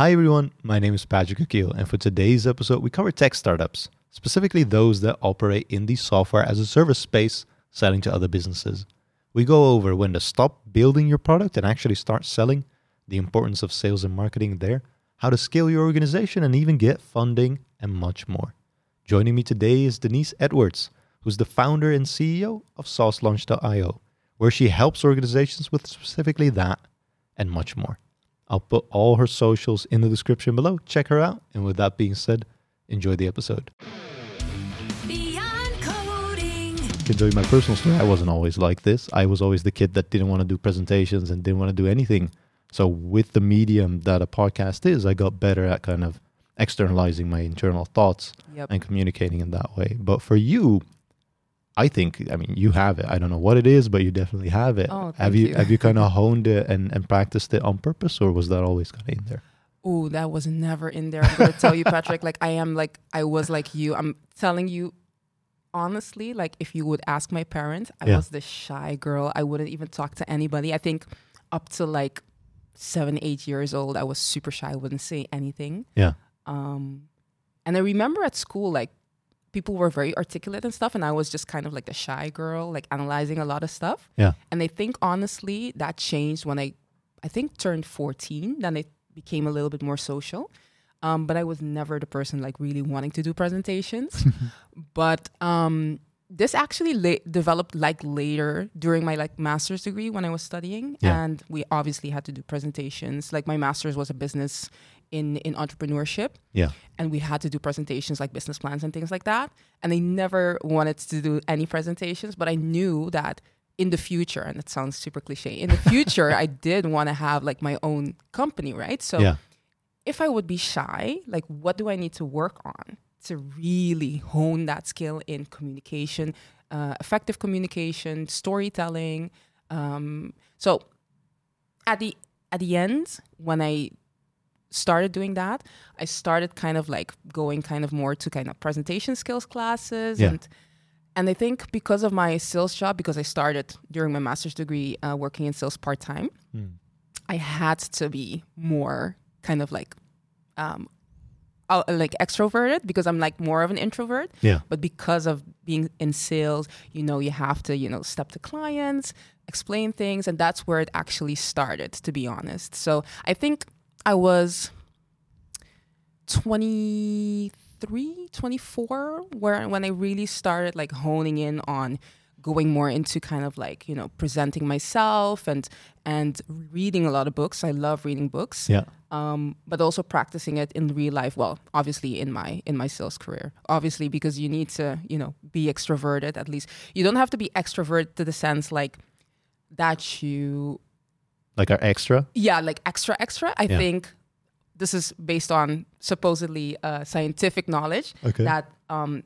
Hi everyone, my name is Patrick Akil, and for today's episode, we cover tech startups, specifically those that operate in the software as a service space selling to other businesses. We go over when to stop building your product and actually start selling, the importance of sales and marketing there, how to scale your organization, and even get funding, and much more. Joining me today is Denise Edwards, who's the founder and CEO of SaaSLaunch.io, where she helps organizations with specifically that and much more. I'll put all her socials in the description below. Check her out. And with that being said, enjoy the episode. Beyond coding. To tell you my personal story, I wasn't always like this. I was always the kid that didn't want to do presentations and didn't want to do anything. So with the medium that a podcast is, I got better at kind of externalizing my internal thoughts Yep. and communicating in that way. But for you, I think I mean you have it. I don't know what it is, but you definitely have it. Oh, have you, you. have you kind of honed it and, and practiced it on purpose or was that always kind of in there? Oh, that was never in there. I'm gonna tell you, Patrick. Like I am, like I was like you. I'm telling you, honestly. Like if you would ask my parents, I Yeah. was the shy girl. I wouldn't even talk to anybody. I think up to like seven, eight years old, I was super shy. I wouldn't say anything. Yeah. Um, and I remember at school, like people were very articulate and stuff, and I was just kind of like the shy girl, like analyzing a lot of stuff. Yeah. And I think honestly that changed when I, I think turned 14. Then it became a little bit more social. Um, but I was never the person like really wanting to do presentations. but um, this actually la- developed like later during my like master's degree when I was studying, Yeah. and we obviously had to do presentations. Like my master's was a business in in entrepreneurship, Yeah. and we had to do presentations like business plans and things like that. And I never wanted to do any presentations, but I knew that in the future, and it sounds super cliche, in the future, I did want to have like my own company, right? So yeah. if I would be shy, like what do I need to work on to really hone that skill in communication, uh, effective communication, storytelling? Um, so at the at the end, when I started doing that, I started kind of like going kind of more to kind of presentation skills classes Yeah. and and I think because of my sales job, because I started during my master's degree uh, working in sales part time, Hmm. I had to be more kind of like um uh, like extroverted because I'm like more of an introvert. Yeah. But because of being in sales, you know, you have to, you know, step to clients, explain things, and that's where it actually started, to be honest. So I think I was 23, 24, where when I really started like honing in on going more into kind of like, you know, presenting myself and and reading a lot of books. I love reading books Yeah. um, but also practicing it in real life. Well, obviously in my in my sales career, obviously because you need to you know be extroverted. At least you don't have to be extrovert to the sense like that you Like our extra. yeah like extra extra. I Yeah. think this is based on supposedly uh, scientific knowledge Okay. that um,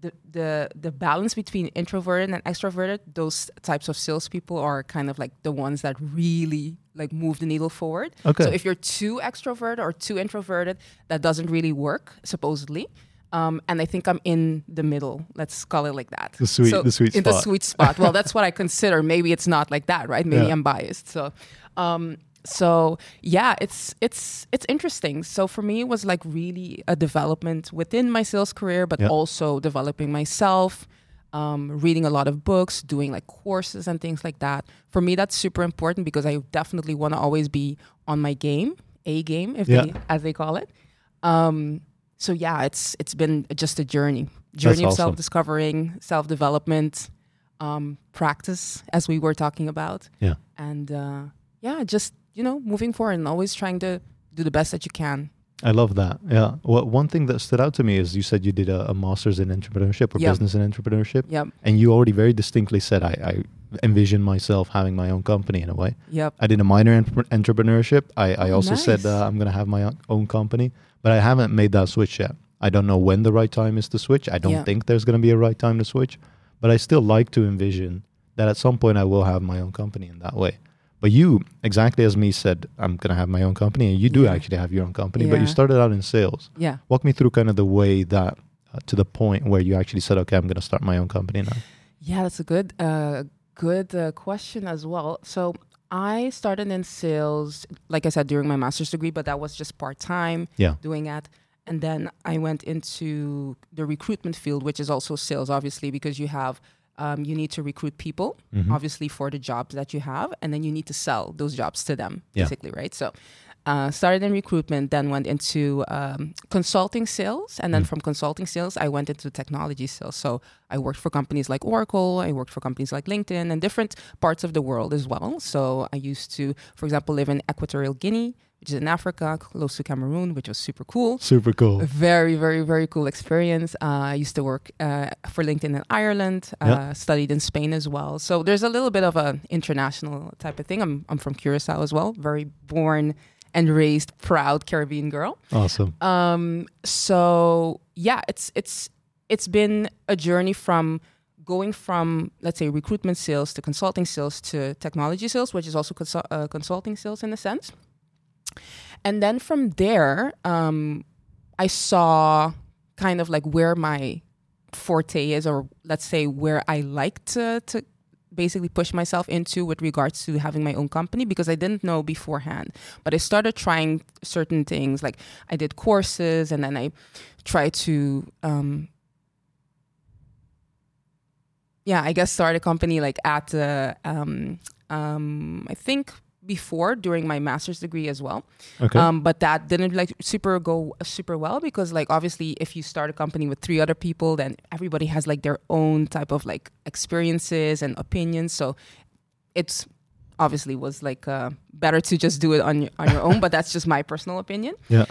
the the the balance between introverted and extroverted, those types of salespeople are kind of like the ones that really like move the needle forward. Okay. So if you're too extroverted or too introverted, that doesn't really work supposedly. Um, and I think I'm in the middle. Let's call it like that. The sweet- So the sweet in the spot. sweet spot. Well, that's what I consider. Maybe it's not like that, right? Maybe Yeah. I'm biased. So, um, so yeah, it's it's it's interesting. So for me, it was like really a development within my sales career, but Yeah. also developing myself, um, reading a lot of books, doing like courses and things like that. For me, that's super important because I definitely want to always be on my game, a game, if Yeah. they, as they call it. Um, so yeah, it's it's been just a journey, journey of awesome. self discovering, self development, um, practice, as we were talking about, Yeah. and uh, yeah, just you know, moving forward and always trying to do the best that you can. I love that. Yeah. Well, one thing that stood out to me is you said you did a, a master's in entrepreneurship or Yeah. business in entrepreneurship, Yep, and you already very distinctly said I, I envision myself having my own company in a way. yep, I did a minor in entrepreneurship. I, I Oh, also said uh, I'm going to have my own company, but I haven't made that switch yet. I don't know when the right time is to switch. I don't Yeah. think there's going to be a right time to switch, but I still like to envision that at some point I will have my own company in that way. But you, exactly as me, said I'm going to have my own company, and you do Yeah. actually have your own company. But you started out in sales. yeah. Walk me through kind of the way that uh, to the point where you actually said, "Okay, I'm going to start my own company now." Yeah, that's a good, uh, good uh, question as well. So I started in sales, like I said, during my master's degree, but that was just part time Yeah. doing that. And then I went into the recruitment field, which is also sales, obviously, because you have um, you need to recruit people, Mm-hmm. obviously, for the jobs that you have, and then you need to sell those jobs to them, Yeah. basically, right? So, uh, started in recruitment, then went into um, consulting sales, and then from consulting sales, I went into technology sales. So I worked for companies like Oracle, I worked for companies like LinkedIn, and different parts of the world as well. So I used to, for example, live in Equatorial Guinea, which is in Africa, close to Cameroon, which was super cool. Super cool. A very, very, very cool experience. Uh, I used to work uh, for LinkedIn in Ireland, uh, Yeah. studied in Spain as well. So there's a little bit of an international type of thing. I'm, I'm from Curacao as well, very born and raised proud Caribbean girl. Awesome. Um, so yeah, it's it's it's been a journey from going from let's say recruitment sales to consulting sales to technology sales, which is also consul- uh, consulting sales in a sense. And then from there, um, I saw kind of like where my forte is, or let's say where I like to to basically push myself into with regards to having my own company because I didn't know beforehand. But I started trying certain things, like I did courses, and then I tried to. Um, yeah, I guess start a company like at uh, um, um, I think before during my master's degree as well. Okay. Um, but that didn't like super go super well because like obviously if you start a company with three other people, then everybody has like their own type of like experiences and opinions. So it's obviously was like uh, better to just do it on your, on your own. But that's just my personal opinion. yeah.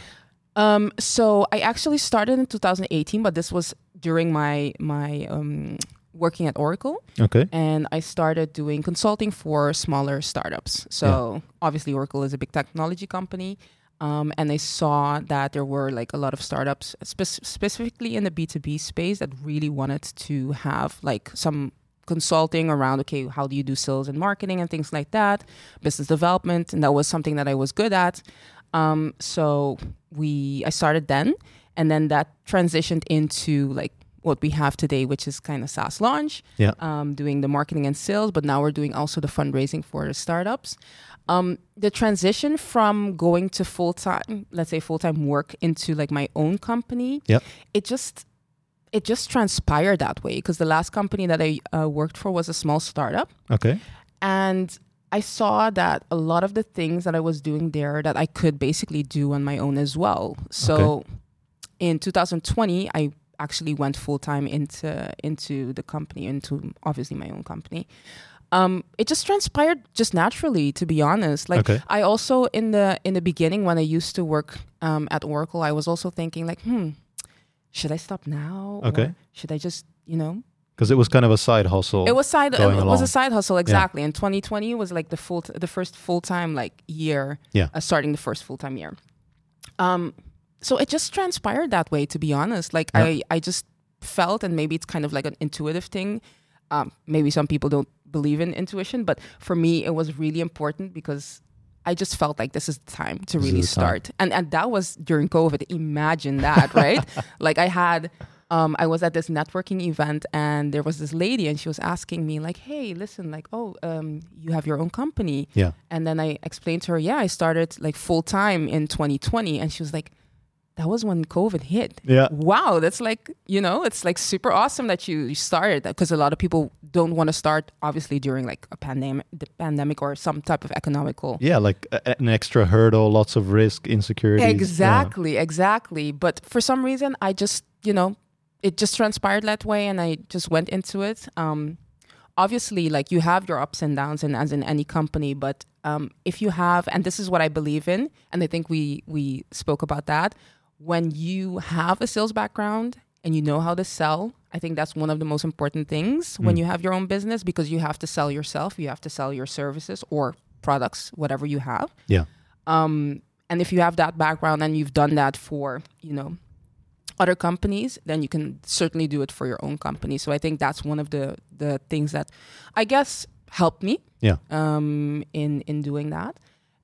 Um, so I actually started in 2018, but this was during my my um, working at Oracle. Okay. and I started doing consulting for smaller startups. So obviously, Oracle is a big technology company, um, and I saw that there were like a lot of startups, spe- specifically in the B two B space, that really wanted to have like some consulting around okay how do you do sales and marketing and things like that business development. And that was something that i was good at. Um, so we i started then. And then that transitioned into like what we have today which is kind of saas launch Yeah. um, doing the marketing and sales, but now we're doing also the fundraising for the startups. Um, the transition from going to full time, let's say full time work into like my own company, Yep. it just it just transpired that way because the last company that I uh, worked for was a small startup, Okay. and I saw that a lot of the things that I was doing there that I could basically do on my own as well. So in 2020, I actually went full time into into the company, into obviously my own company. Um, it just transpired just naturally, to be honest. Like Okay. I also in the in the beginning when I used to work um, at Oracle, I was also thinking like, hmm, should I stop now? Okay. Should I just you know Because it was kind of a side hustle. it was side. It going was along. a side hustle exactly. And 2020 was like the full, the first full time like year. Yeah. Uh, starting the first full time year. Um, so it just transpired that way. To be honest, like Yeah. I, I just felt, and maybe it's kind of like an intuitive thing. Um, maybe some people don't believe in intuition, but for me, it was really important because I just felt like this is the time to This really the time. start. And and that was during COVID. Imagine that, right? like I had um, I was at this networking event and there was this lady and she was asking me like, "Hey, listen, like, oh, um, you have your own company?" Yeah. And then I explained to her, "Yeah, I started like full time in 2020," and she was like, "That was when COVID hit." Yeah. Wow, that's like you know, it's like super awesome that you started because a lot of people don't want to start obviously during like a pandemic, the pandemic or some type of economical Yeah, like a, an extra hurdle, lots of risk, insecurities. Yeah. Exactly, exactly. But for some reason, I just, you know, it just transpired that way and I just went into it. Um, obviously, like you have your ups and downs, and as in any company, but um, if you have, and this is what I believe in, and I think we we spoke about that, when you have a sales background and you know how to sell, I think that's one of the most important things when you have your own business because you have to sell yourself, you have to sell your services or products, whatever you have Yeah. um, and if you have that background and you've done that for you know other companies then you can certainly do it for your own company so i think that's one of the the things that i guess helped me Yeah. um, in in doing that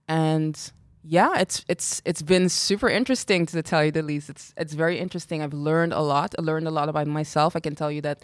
and yeah it's it's it's been super interesting to tell you the least it's it's very interesting i've learned a lot i learned a lot about myself i can tell you that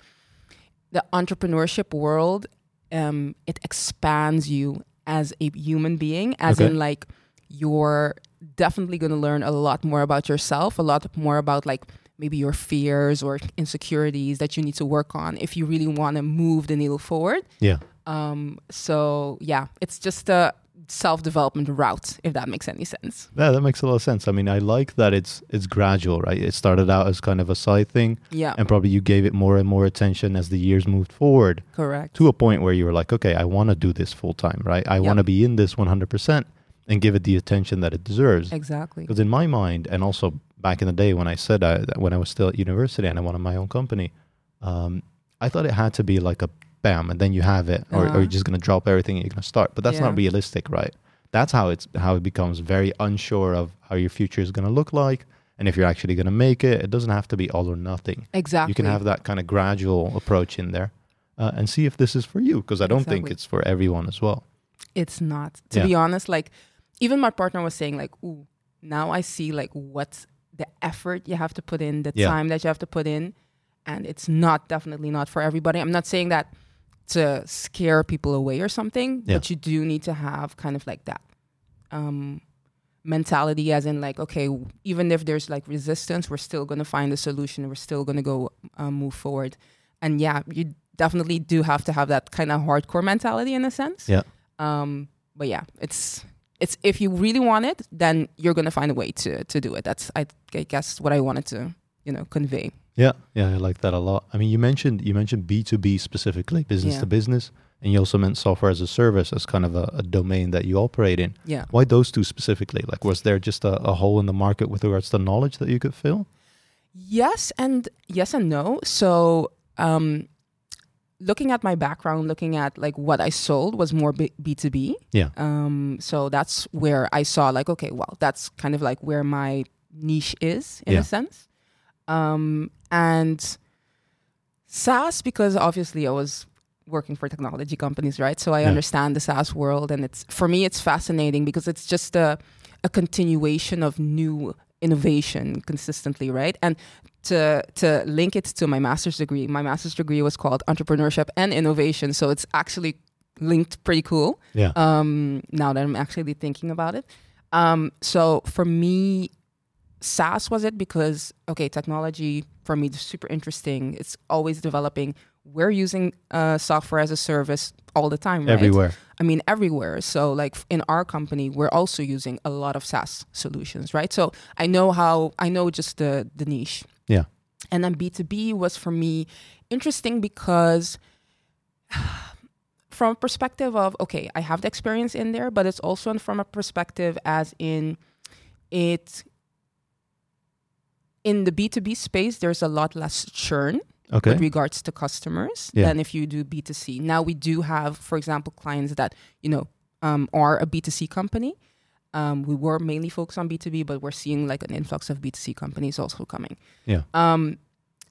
the entrepreneurship world um, it expands you as a human being, as Okay. in like you're definitely going to learn a lot more about yourself, a lot more about like maybe your fears or insecurities that you need to work on if you really want to move the needle forward. Yeah. Um, so yeah, it's just a self-development route, if that makes any sense. Yeah, that makes a lot of sense. I mean, I like that it's it's gradual, right? It started out as kind of a side thing, Yeah, and probably you gave it more and more attention as the years moved forward correct. to a point where you were like, okay, I want to do this full time, right? I Yeah. want to be in this 100% and give it the attention that it deserves. Exactly. Because in my mind, and also back in the day when I said I, that when I was still at university and I wanted my own company, um, I thought it had to be like a bam, and then you have it, or, or Uh-huh. you're just gonna drop everything and you're gonna start. But that's not realistic, right? That's how it's how it becomes very unsure of how your future is gonna look like, and if you're actually gonna make it. It doesn't have to be all or nothing. Exactly. You can have that kind of gradual approach in there, uh, and see if this is for you. Because I don't think it's for everyone as well. It's not. To Yeah. be honest, like even my partner was saying, like, ooh, now I see like what's the effort you have to put in, the Yeah. time that you have to put in. And it's not definitely not for everybody. I'm not saying that to scare people away or something, Yeah. but you do need to have kind of like that um mentality as in like okay even if there's like resistance we're still going to find a solution we're still going to go um, move forward and yeah you definitely do have to have that kind of hardcore mentality in a sense Yeah. um but yeah it's it's if you really want it then you're going to find a way to to do it that's I, I guess what i wanted to you know convey Yeah, yeah, I like that a lot. I mean, you mentioned you mentioned B two B specifically, business Yeah. to business, and you also meant software as a service as kind of a, a domain that you operate in. yeah Why those two specifically? Like, was there just a, a hole in the market with regards to knowledge that you could fill? Yes and yes and no. So, um, looking at my background, looking at like what I sold was more B two B. Yeah. Um, so that's where I saw like, okay, well, that's kind of like where my niche is in Yeah. a sense. Um, and SaaS because obviously I was working for technology companies, right? So I Yeah. understand the SaaS world, and it's for me it's fascinating because it's just a a continuation of new innovation consistently, right? And to to link it to my master's degree, my master's degree was called entrepreneurship and innovation, so it's actually linked pretty cool. Yeah. Um, now that I'm actually thinking about it, um, so for me, SaaS was it because okay, technology for me is super interesting. It's always developing. We're using uh, software as a service all the time, right? Everywhere. I mean, everywhere. So, like in our company, we're also using a lot of SaaS solutions, right? So, I know how I know just the the niche. Yeah. And then B two B was for me interesting because, from a perspective of okay, I have the experience in there, but it's also from a perspective as in it. In the B two B space, there's a lot less churn Okay. with regards to customers Yeah. than if you do B2C. Now we do have, for example, clients that, you know, um, are a B2C company. Um, we were mainly focused on B2B, but we're seeing like an influx of B2C companies also coming. Yeah. Um,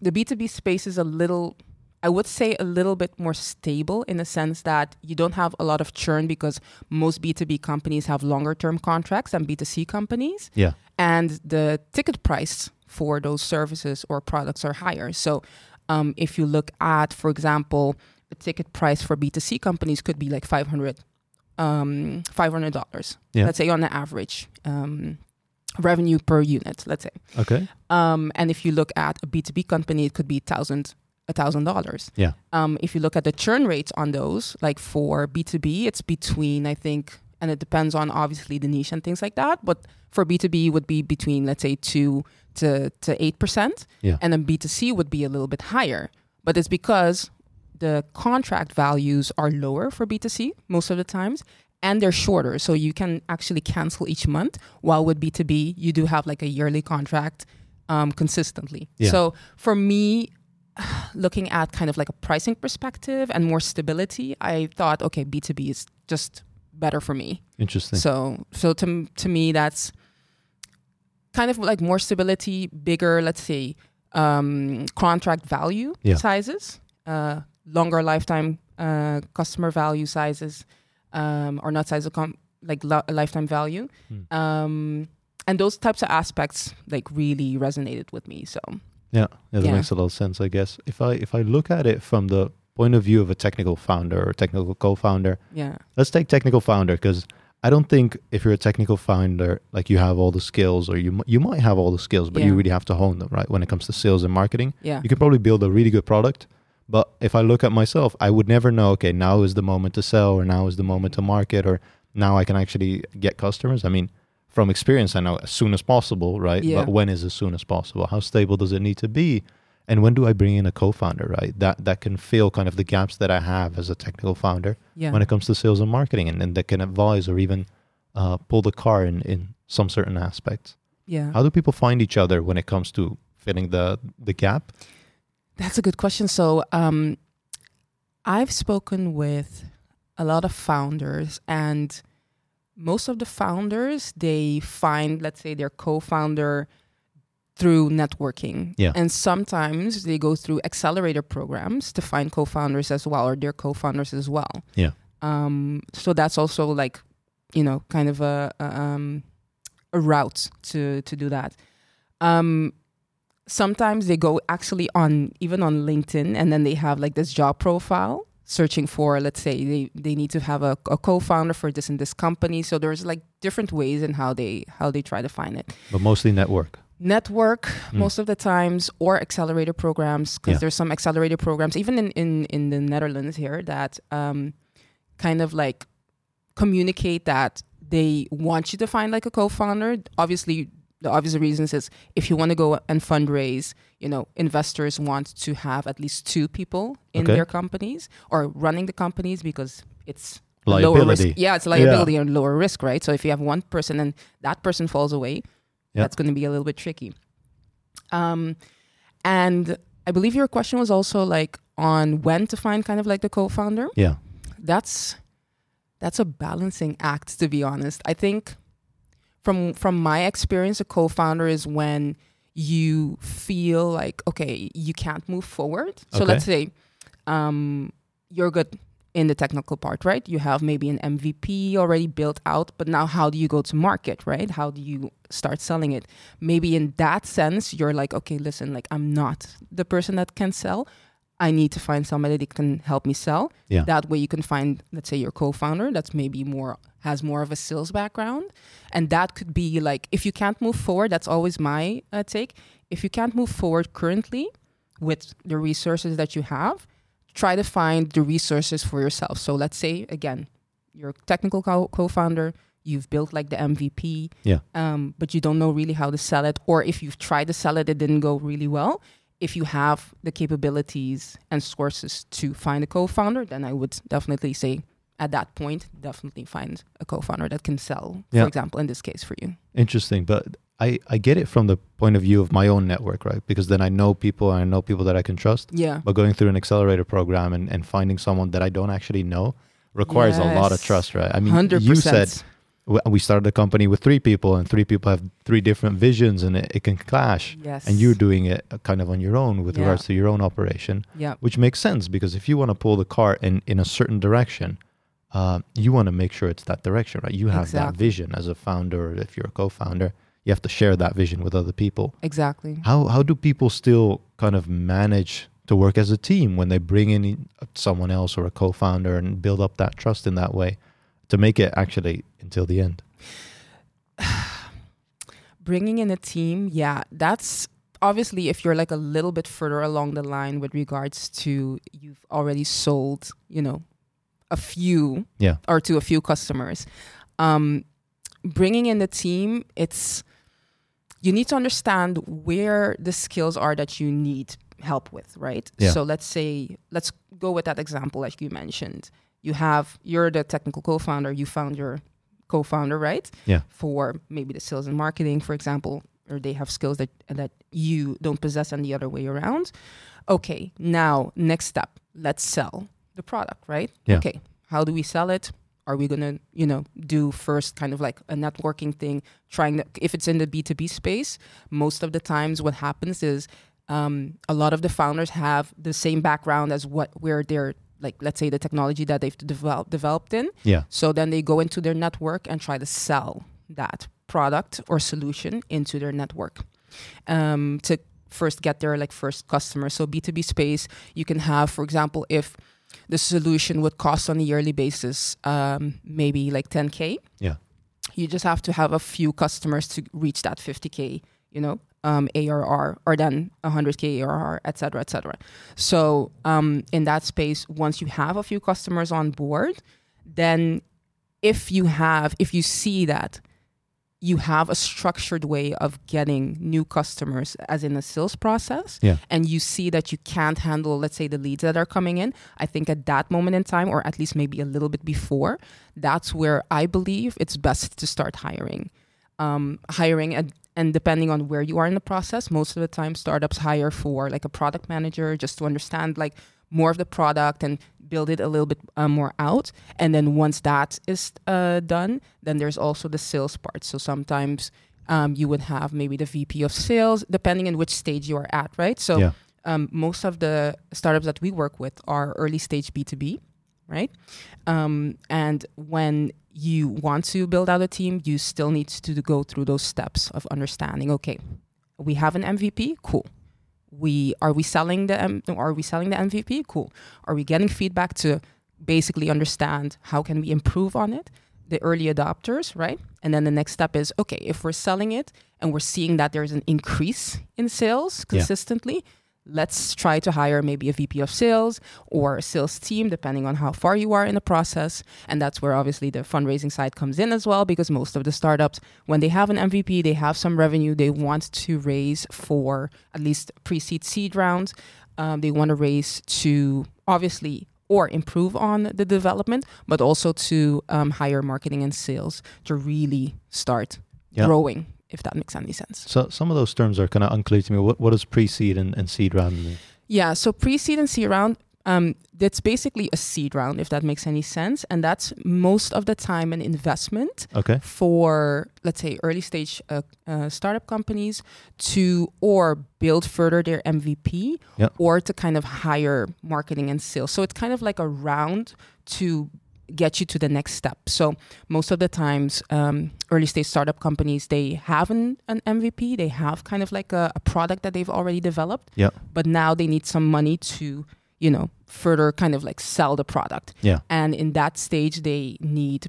the B2B space is a little, I would say, a little bit more stable in the sense that you don't have a lot of churn because most B2B companies have longer term contracts than B2C companies Yeah. and the ticket price for those services or products are higher. So, um, if you look at, for example, the ticket price for B2C companies could be like 500 um, $500, Yeah. let's say on the average um, revenue per unit, let's say. Okay. Um, and if you look at a B2B company, it could be thousand a thousand dollars. Yeah. Um, if you look at the churn rates on those, like for B2B, it's between I think, and it depends on obviously the niche and things like that. But for B2B, it would be between let's say two to to eight percent, Yeah. and then B2C would be a little bit higher. But it's because the contract values are lower for B2C most of the times and they're shorter so you can actually cancel each month while with B2B you do have like a yearly contract um, consistently. Yeah. So for me looking at kind of like a pricing perspective and more stability, I thought okay, B2B is just better for me. Interesting. So so to to me that's kind of like more stability, bigger, let's say, um, contract value Yeah. sizes, uh, longer lifetime uh, customer value sizes, um, or not size of com- like lo- lifetime value, Hmm. um, and those types of aspects like really resonated with me. So Yeah, yeah, that Yeah. makes a lot of sense, I guess. If I if I look at it from the point of view of a technical founder or technical co-founder, Yeah. let's take technical founder because I don't think if you're a technical founder, like you have all the skills, or you you might have all the skills, but you really have to hone them, right? When it comes to sales and marketing, Yeah. you can probably build a really good product. But if I look at myself, I would never know. Okay, now is the moment to sell, or now is the moment to market, or now I can actually get customers. I mean, from experience, I know as soon as possible, right? Yeah. But when is as soon as possible? How stable does it need to be? And when do I bring in a co-founder, right? That that can fill kind of the gaps that I have as a technical founder Yeah. when it comes to sales and marketing, and, and that can advise or even uh, pull the car in in some certain aspects. yeah. How do people find each other when it comes to filling the the gap? That's a good question. So, um, I've spoken with a lot of founders, and most of the founders they find, let's say, their co-founder through networking. Yeah. And sometimes they go through accelerator programs to find co-founders as well, or their co-founders as well. Yeah. Um, so that's also like, you know, kind of a, a um, a route to to do that. Um, sometimes they go actually on even on LinkedIn and then they have like this job profile searching for let's say they, they need to have a, a co-founder for this and this company so there's like different ways in how they how they try to find it But mostly network. Network Mm. most of the times or accelerator programs because Yeah. there's some accelerator programs even in, in in the netherlands here that um kind of like communicate that they want you to find like a co-founder obviously the obvious reasons is if you want to go and fundraise you know investors want to have at least two people in Okay. their companies or running the companies because it's a lower risk yeah it's liability and lower risk right so if you have one person and that person falls away Yeah. that's going to be a little bit tricky um and i believe your question was also like on when to find kind of like the co-founder Yeah. that's that's a balancing act to be honest i think from from my experience a co-founder is when you feel like okay you can't move forward so Okay. let's say um you're good in the technical part right? You have maybe an mvp already built out but now how do you go to market right? How do you start selling it? Maybe in that sense you're like okay listen like i'm not the person that can sell. I need to find somebody that can help me sell. Yeah. that way you can find let's say your co-founder that's maybe more has more of a sales background. And that could be like if you can't move forward that's always my uh, take. If you can't move forward currently with the resources that you have try to find the resources for yourself so let's say again you're a technical co- co-founder you've built like the mvp Yeah. um, but you don't know really how to sell it or if you've tried to sell it it didn't go really well if you have the capabilities and sources to find a co-founder then i would definitely say at that point definitely find a co-founder that can sell Yeah. for example in this case for you Interesting, but I I get it from the point of view of my own network, right? Because then I know people and I know people that I can trust. yeah But going through an accelerator program and, and finding someone that I don't actually know requires a lot of trust, right? I mean, 100% you said we started a company with three people and three people have three different visions and it, it can clash. yes And you're doing it uh, kind of on your own with Yeah. regards to your own operation, yeah which makes sense because if you want to pull the car in, in a certain direction, uh, you want to make sure it's that direction, right? You have that vision as a founder, or if you're a co-founder, you have to share that vision with other people. exactly How how do people still kind of manage to work as a team when they bring in someone else or a co-founder and build up that trust in that way to make it actually until the end? bringing in a team yeah that's obviously if you're like a little bit further along the line with regards to you've already sold you know a few Yeah. or to a few customers um bringing in the team it's you need to understand where the skills are that you need help with right Yeah. so let's say let's go with that example like you mentioned you have you're the technical co-founder you found your co-founder right Yeah. for maybe the sales and marketing for example or they have skills that that you don't possess and the other way around okay now next step let's sell the product right Yeah. okay how do we sell it are we gonna you know do first kind of like a networking thing trying to if it's in the b2b space most of the times what happens is um, a lot of the founders have the same background as what where they're like let's say the technology that they've developed developed in Yeah. so then they go into their network and try to sell that product or solution into their network um, to first get their like first customer. So B2B space, you can have, for example, if the solution would cost on a yearly basis um, maybe like 10k Yeah. you just have to have a few customers to reach that 50k you know um, arr or then 100k arr et cetera et cetera so um, in that space once you have a few customers on board then if you have if you see that you have a structured way of getting new customers as in a sales process Yeah. and you see that you can't handle let's say the leads that are coming in i think at that moment in time or at least maybe a little bit before that's where i believe it's best to start hiring um, hiring and, and depending on where you are in the process most of the time startups hire for like a product manager just to understand like more of the product and build it a little bit uh, more out. And then once that is uh, done then there's also the sales part. So sometimes um, you would have maybe the vp of sales depending on which stage you are at right? So Yeah. um, most of the startups that we work with are early stage b2b right? Um, and when you want to build out a team you still need to go through those steps of understanding okay we have an mvp cool we are we selling the M, are we selling the MVP? Cool. Are we getting feedback to basically understand how can we improve on it? The early adopters, right? And then the next step is okay, if we're selling it and we're seeing that there's an increase in sales Yeah. Let's try to hire maybe a VP of sales or a sales team, depending on how far you are in the process. And that's where obviously the fundraising side comes in as well, because most of the startups, when they have an MVP, they have some revenue, they want to raise for at least pre seed seed rounds. Um, they want to raise to obviously or improve on the development, but also to um, hire marketing and sales to really start Yeah. growing, if that makes any sense. So some of those terms are kind of unclear to me. What what does pre-seed and, and seed round mean? Yeah, so pre-seed and seed round, um, that's basically a seed round, if that makes any sense, and that's most of the time an investment Okay. for, let's say, early stage uh, uh, startup companies to or build further their MVP Yeah. or to kind of hire marketing and sales. So it's kind of like a round to get you to the next step. So most of the times, um, early stage startup companies they have an, an MVP, they have kind of like a, a product that they've already developed, Yeah. but now they need some money to, you know, further kind of like sell the product. Yeah. And in that stage, they need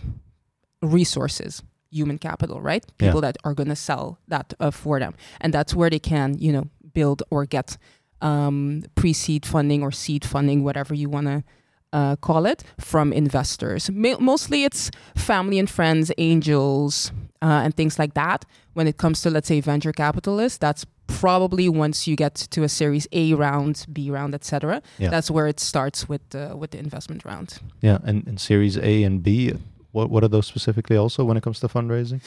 resources, human capital, right? Yeah. People that are going to sell that uh, for them. And that's where they can, you know, build or get um, pre seed funding or seed funding, whatever you want to uh, call it, from investors. Ma- mostly it's family and friends, angels, uh, and things like that. When it comes to, let's say, venture capitalists, that's probably once you get to a series A round, B round, etc. Yeah. That's where it starts with the with the investment round. Yeah. And, and series A and B, what what are those specifically also when it comes to fundraising?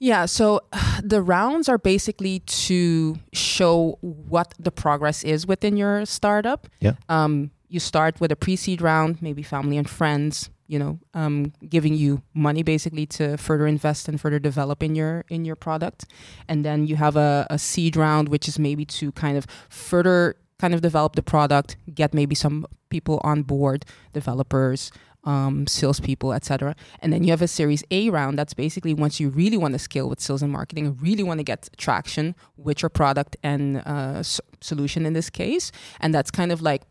Yeah, so the rounds are basically to show what the progress is within your startup. Yeah. Um, you start with a pre-seed round, maybe family and friends, you know, um, giving you money basically to further invest and further develop in your in your product, and then you have a, a seed round, which is maybe to kind of further kind of develop the product, get maybe some people on board, developers, um, salespeople, etc. And then you have a Series A round. That's basically once you really want to scale with sales and marketing, really want to get traction with your product and uh, solution in this case. And that's kind of like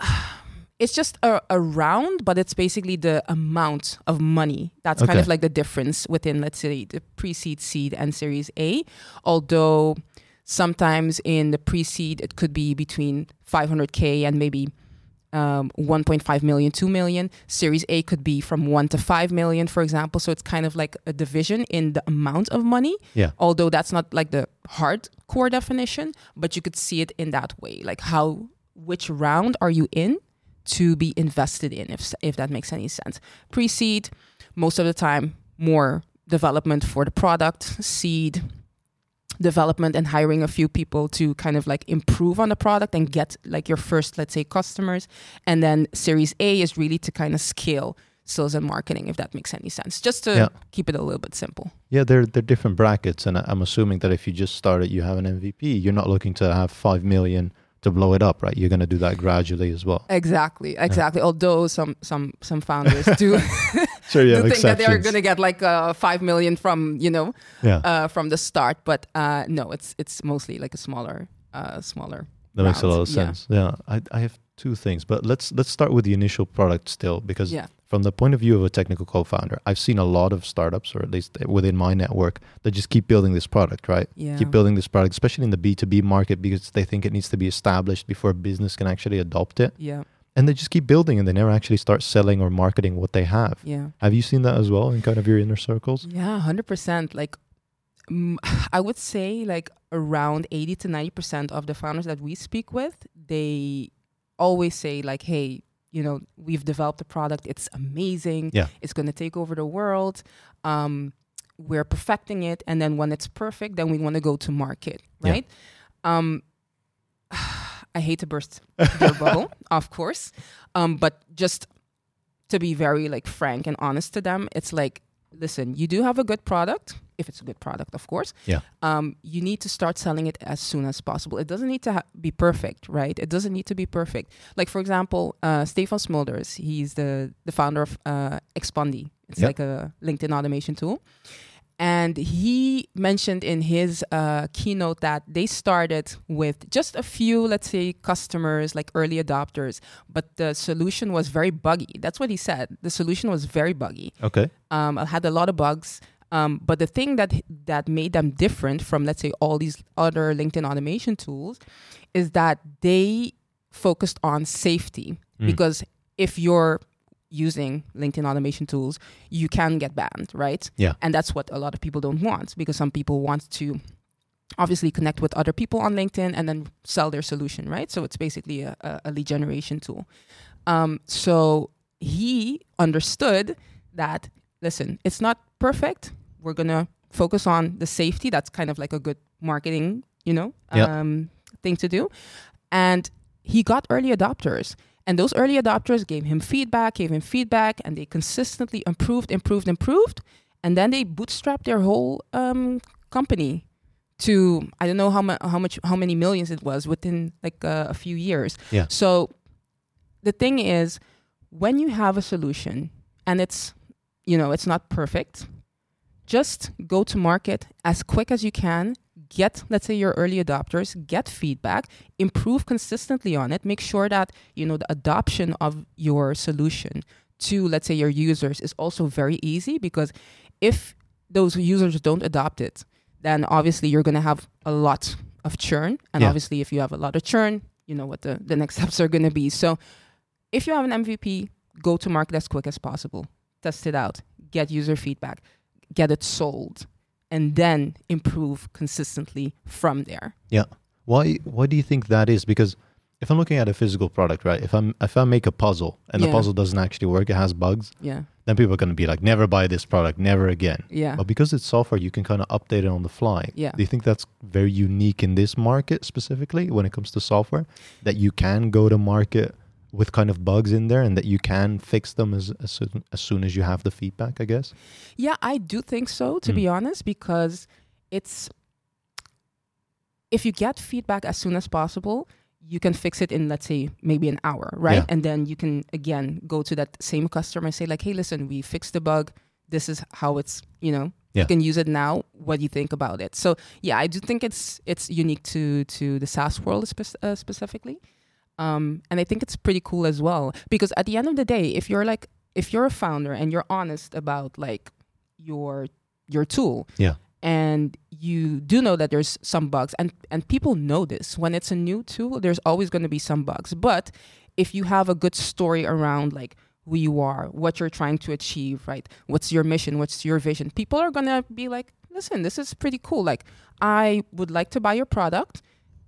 it's just a, a round, but it's basically the amount of money. That's kind of like the difference within, let's say, the pre-seed, seed, and Series A. Although sometimes in the pre-seed, it could be between 500k and maybe um, 1.5 million, 2 million. Series A could be from 1 to 5 million, for example. So it's kind of like a division in the amount of money. Yeah. Although that's not like the hardcore definition, but you could see it in that way. Like how, which round are you in to be invested in, if, if that makes any sense. Pre seed, most of the time, more development for the product, seed, development and hiring a few people to kind of like improve on the product and get like your first let's say customers and then series a is really to kind of scale sales and marketing if that makes any sense just to Yeah. keep it a little bit simple Yeah, they're they're different brackets, and I'm assuming that if you just started, you have an MVP. You're not looking to have five million to blow it up, right? You're going to do that gradually as well. exactly exactly although some some some founders do, Sure, do think that they're going to get like uh, 5 million from you know Yeah, uh, from the start but uh, no it's it's mostly like a smaller uh, smaller. That makes a lot of yeah. sense. Yeah, I, I have two things, but let's let's start with the initial product still, because Yeah. From the point of view of a technical co-founder, I've seen a lot of startups, or at least within my network, that just keep building this product, right? Yeah. Keep building this product, especially in the B two B market, because they think it needs to be established before a business can actually adopt it, Yeah. and they just keep building, and they never actually start selling or marketing what they have. Yeah. Have you seen that as well in kind of your inner circles? Yeah, hundred percent. Like, mm, I would say like around eighty to ninety percent of the founders that we speak with, they always say like, "Hey, you know, we've developed a product. It's amazing. Yeah. It's going to take over the world. Um, we're perfecting it, and then when it's perfect, then we want to go to market, Yeah. right?" Um, I hate to burst their bubble, of course, um, but just to be very like frank and honest to them, it's like, listen, you do have a good product, if it's a good product, of course. Yeah. Um, you need to start selling it as soon as possible. It doesn't need to ha- be perfect, right? It doesn't need to be perfect. Like for example, uh, Stefan Smulders, he's the the founder of uh. It's Yep. like a LinkedIn automation tool. And he mentioned in his uh, keynote that they started with just a few, let's say, customers, like early adopters, but the solution was very buggy. That's what he said. The solution was very buggy. Okay. Um, it had a lot of bugs. Um, but the thing that that made them different from, let's say, all these other LinkedIn automation tools, is that they focused on safety. Mm. Because if you're using LinkedIn automation tools, you can get banned, right? Yeah. And that's what a lot of people don't want because some people want to obviously connect with other people on LinkedIn and then sell their solution, right? So it's basically a, a, a lead generation tool. Um, so he understood that, listen, it's not perfect. We're going to focus on the safety. That's kind of like a good marketing, you know, Yeah. um, thing to do. And he got early adopters. And those early adopters gave him feedback, gave him feedback, and they consistently improved, improved, improved. And then they bootstrapped their whole um, company to I don't know how, mu- how much how many millions it was within like uh, a few years. Yeah. So the thing is, when you have a solution and it's you know it's not perfect, just go to market as quick as you can. Get let's say your early adopters, get feedback, improve consistently on it. Make sure that you know the adoption of your solution to let's say your users is also very easy because if those users don't adopt it, then obviously you're going to have a lot of churn. And Yeah. obviously, if you have a lot of churn, you know what the, the next steps are going to be. So if you have an MVP, go to market as quick as possible, test it out, get user feedback, get it sold, and then improve consistently from there. Yeah. Why why do you think that is? Because if I'm looking at a physical product, right? If I'm if I make a puzzle and the puzzle doesn't actually work, it has bugs, Yeah. then people are going to be like, never buy this product, never again. Yeah. But because it's software, you can kind of update it on the fly. Yeah. Do you think that's very unique in this market specifically when it comes to software? That you can go to market with kind of bugs in there and that you can fix them as as soon as, soon as you have the feedback, I guess? Yeah, I do think so, to Mm. be honest, because it's if you get feedback as soon as possible, you can fix it in let's say maybe an hour, right? Yeah. And then you can again go to that same customer and say like, "Hey, listen, we fixed the bug. This is how it's, you know, Yeah. you can use it now. What do you think about it?" So, yeah, I do think it's it's unique to to the SaaS world spe- uh, specifically. Um, and I think it's pretty cool as well because at the end of the day, if you're like if you're a founder and you're honest about like your your tool Yeah. and you do know that there's some bugs and and people know this when it's a new tool there's always going to be some bugs. But if you have a good story around like who you are what you're trying to achieve right? What's your mission? What's your vision? People are going to be like listen this is pretty cool. Like i would like to buy your product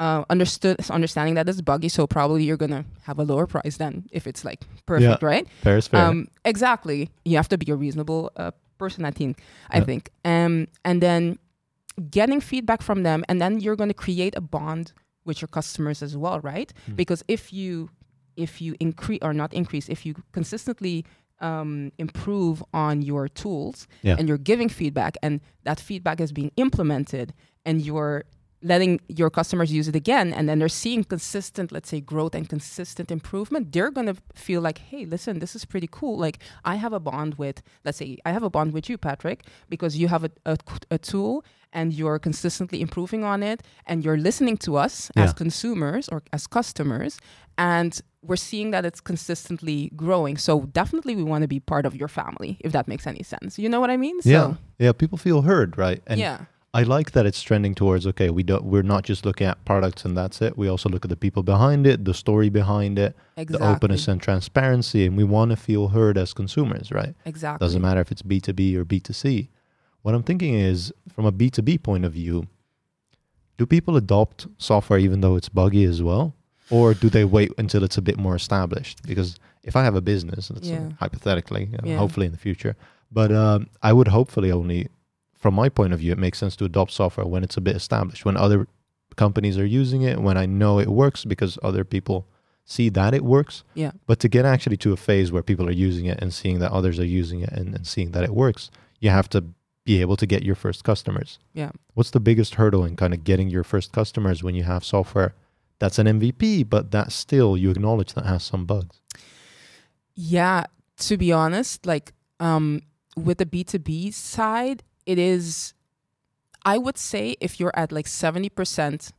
uh, understood understanding that it's buggy so probably you're to have a lower price than if it's like perfect right Fair is fair. um, exactly. You have to be a reasonable uh, person, I think. I Yeah. think. Um, and then getting feedback from them, and then you're to create a bond with your customers as well, right? Mm. Because if you if you increase or not increase, if you consistently um, improve on your tools Yeah. and you're giving feedback, and that feedback is being implemented, and you're letting your customers use it again and then they're seeing consistent let's say growth and consistent improvement they're going to feel like hey listen this is pretty cool. Like i have a bond with let's say i have a bond with you patrick because you have a, a, a tool and you're consistently improving on it and you're listening to us as consumers or as customers and we're seeing that it's consistently growing. So definitely we want to be part of your family if that makes any sense. You know what i mean? Yeah, so yeah. People feel heard, right? And yeah I like that it's trending towards okay. We don't. We're not just looking at products and that's it. We also look at the people behind it, the story behind it, exactly the openness and transparency, and we want to feel heard as consumers, right? exactly Doesn't matter if it's B two B or B two C. What I'm thinking is, from a B two B point of view, do people adopt software even though it's buggy as well, or do they wait until it's a bit more established? Because if I have a business, that's Yeah. hypothetically, Yeah. hopefully in the future, but um, I would hopefully only, from my point of view, it makes sense to adopt software when it's a bit established, when other companies are using it, when I know it works because other people see that it works. yeah But to get actually to a phase where people are using it and seeing that others are using it and, and seeing that it works, you have to be able to get your first customers. yeah What's the biggest hurdle in kind of getting your first customers when you have software that's an MVP, but that still you acknowledge that has some bugs? Yeah, to be honest, like um with the B2B side, it is I would say if you're at like 70%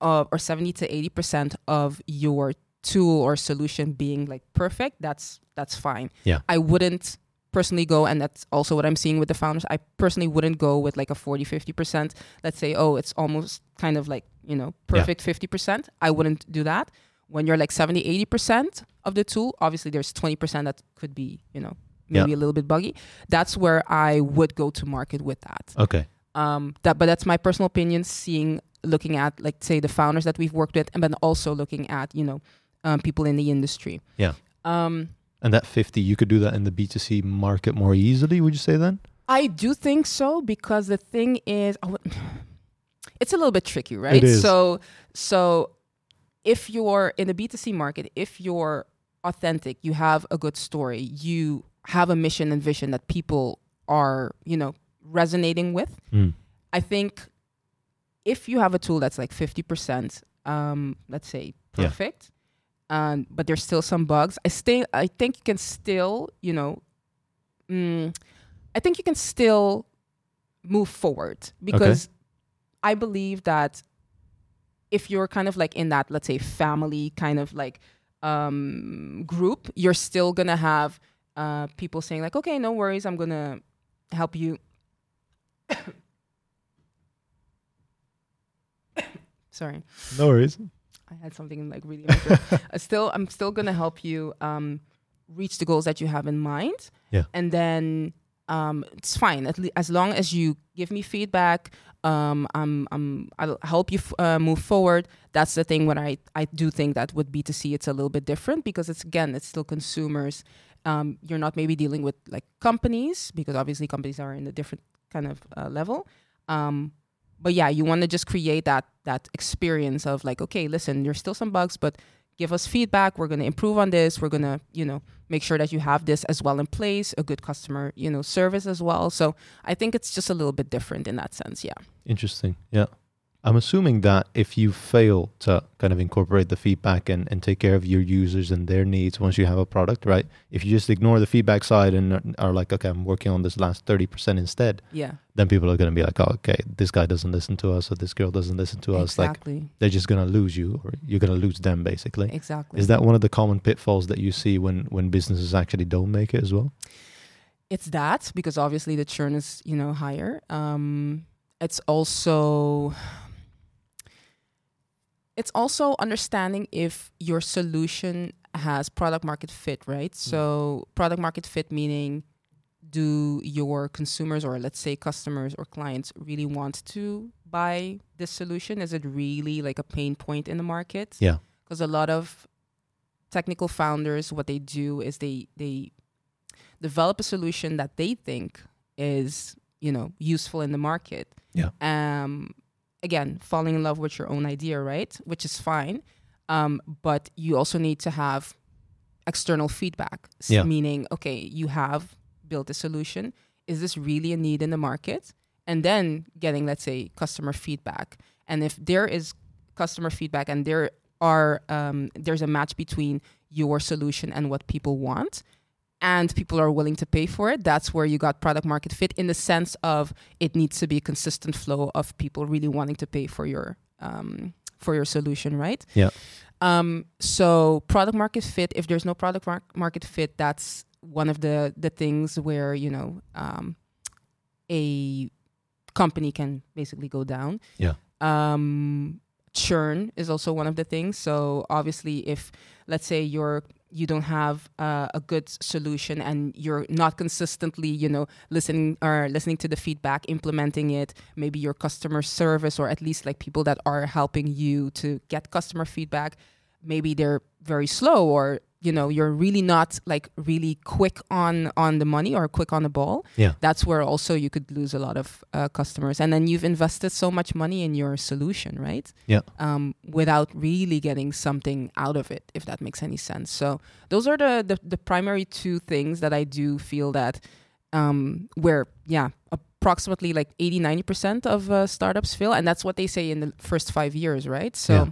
of or 70 to 80% of your tool or solution being like perfect, that's that's fine. Yeah. I wouldn't personally go and that's also what I'm seeing with the founders. I personally wouldn't go with like a 40 50%. Let's say oh, it's almost kind of like, you know, perfect 50%. I wouldn't do that when you're like 70 80% of the tool obviously there's 20% that could be you know Yeah. maybe a little bit buggy that's where i would go to market with that Okay. um that but that's my personal opinion seeing looking at like say the founders that we've worked with and then also looking at you know um, people in the industry Yeah. um And that 50, you could do that in the B2C market more easily, would you say then? I do think so because the thing is, would- it's a little bit tricky, right? is. So, so if you're in the B2C market, if you're authentic, you have a good story, you have a mission and vision that people are, you know, resonating with. Mm. I think if you have a tool that's like 50%, um, let's say Yeah. perfect, um, but there's still some bugs, I stay, I think you can still, you know, mm, I think you can still move forward because I believe that if you're kind of like in that, let's say, family kind of like um, group, you're still gonna have uh, people saying like, okay, no worries, I'm gonna help you. Sorry. No worries. I had something like really. uh, still, I'm still gonna help you um, reach the goals that you have in mind. Yeah. And then um, it's fine at le- as long as you give me feedback. Um, I'm, I'm, I'll help you f- uh, move forward. That's the thing. When I, I do think that with B2C, it's a little bit different because it's again, it's still consumers. Um, you're not maybe dealing with like companies because obviously companies are in a different kind of uh, level. Um, but yeah, you want to just create that that experience of like, okay, listen, there's still some bugs, but give us feedback. We're going to improve on this. We're going to, you know, make sure that you have this as well in place, a good customer, you know, service as well. So I think it's just a little bit different in that sense. Yeah. Interesting. Yeah. I'm assuming that if you fail to kind of incorporate the feedback and, and take care of your users and their needs once you have a product, right? If you just ignore the feedback side and are- like, okay, I'm working on this last 30% instead, Yeah. then people are going to be like, oh, okay, this guy doesn't listen to us or this girl doesn't listen to us. Like, they're just going to lose you or you're going to lose them, basically. exactly. Is that one of the common pitfalls that you see when, when businesses actually don't make it as well? it's that because obviously the churn is you know higher um it's also it's also understanding if your solution has product market fit right? So product market fit meaning do your consumers or let's say customers or clients really want to buy this solution? Is it really like a pain point in the market? Yeah. because a lot of technical founders what they do is they they develop a solution that they think is you know useful in the market. Yeah. um again falling in love with your own idea right? Which is fine. Um but you also need to have external feedback. S- Yeah. meaning okay you have built a solution. Is this really a need in the market? And then getting let's say customer feedback. And if there is customer feedback and there are um, there's a match between your solution and what people want and people are willing to pay for it, that's where you got product market fit in the sense of it needs to be a consistent flow of people really wanting to pay for your um, for your solution, right? Yeah. Um, so product market fit. If there's no product mar- market fit, that's one of the the things where you know um, a company can basically go down. Yeah. Um, churn is also one of the things. So obviously, if let's say you're you don't have uh, a good solution and you're not consistently you know listening or listening to the feedback implementing it maybe your customer service or at least like people that are helping you to get customer feedback maybe they're very slow or you know you're really not like really quick on on the money or quick on the ball Yeah. that's where also you could lose a lot of uh, customers and then you've invested so much money in your solution right Yeah. um, without really getting something out of it if that makes any sense so those are the the, the primary two things that i do feel that um, where yeah approximately like 80 90% of uh, startups fail and that's what they say in the first five years right so Yeah.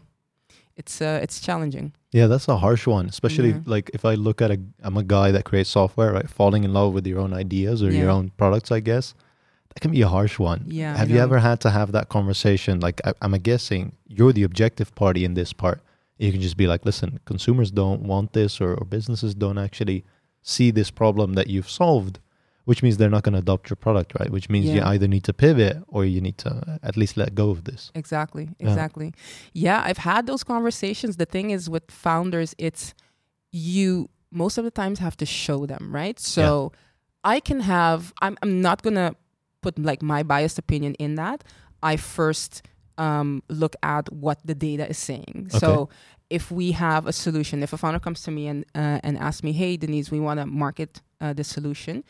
it's uh, it's challenging Yeah, that's a harsh one, especially Yeah. like if I look at a, I'm a guy that creates software, right? Falling in love with your own ideas or your own products, I guess, that can be a harsh one. Yeah, Have you ever had to have that conversation? Like, I, I'm guessing you're the objective party in this part. You can just be like, listen, consumers don't want this, or, or businesses don't actually see this problem that you've solved, which means they're not going to adopt your product, right? Which means you either need to pivot or you need to at least let go of this. Exactly. Exactly. Yeah. I've had those conversations. The thing is with founders, it's you most of the times have to show them, right? So I can have I'm I'm not gonna put like my biased opinion in that. I first um, look at what the data is saying. So if we have a solution, if a founder comes to me and uh, and asks me, "Hey, Denise, we want to market uh, this solution,"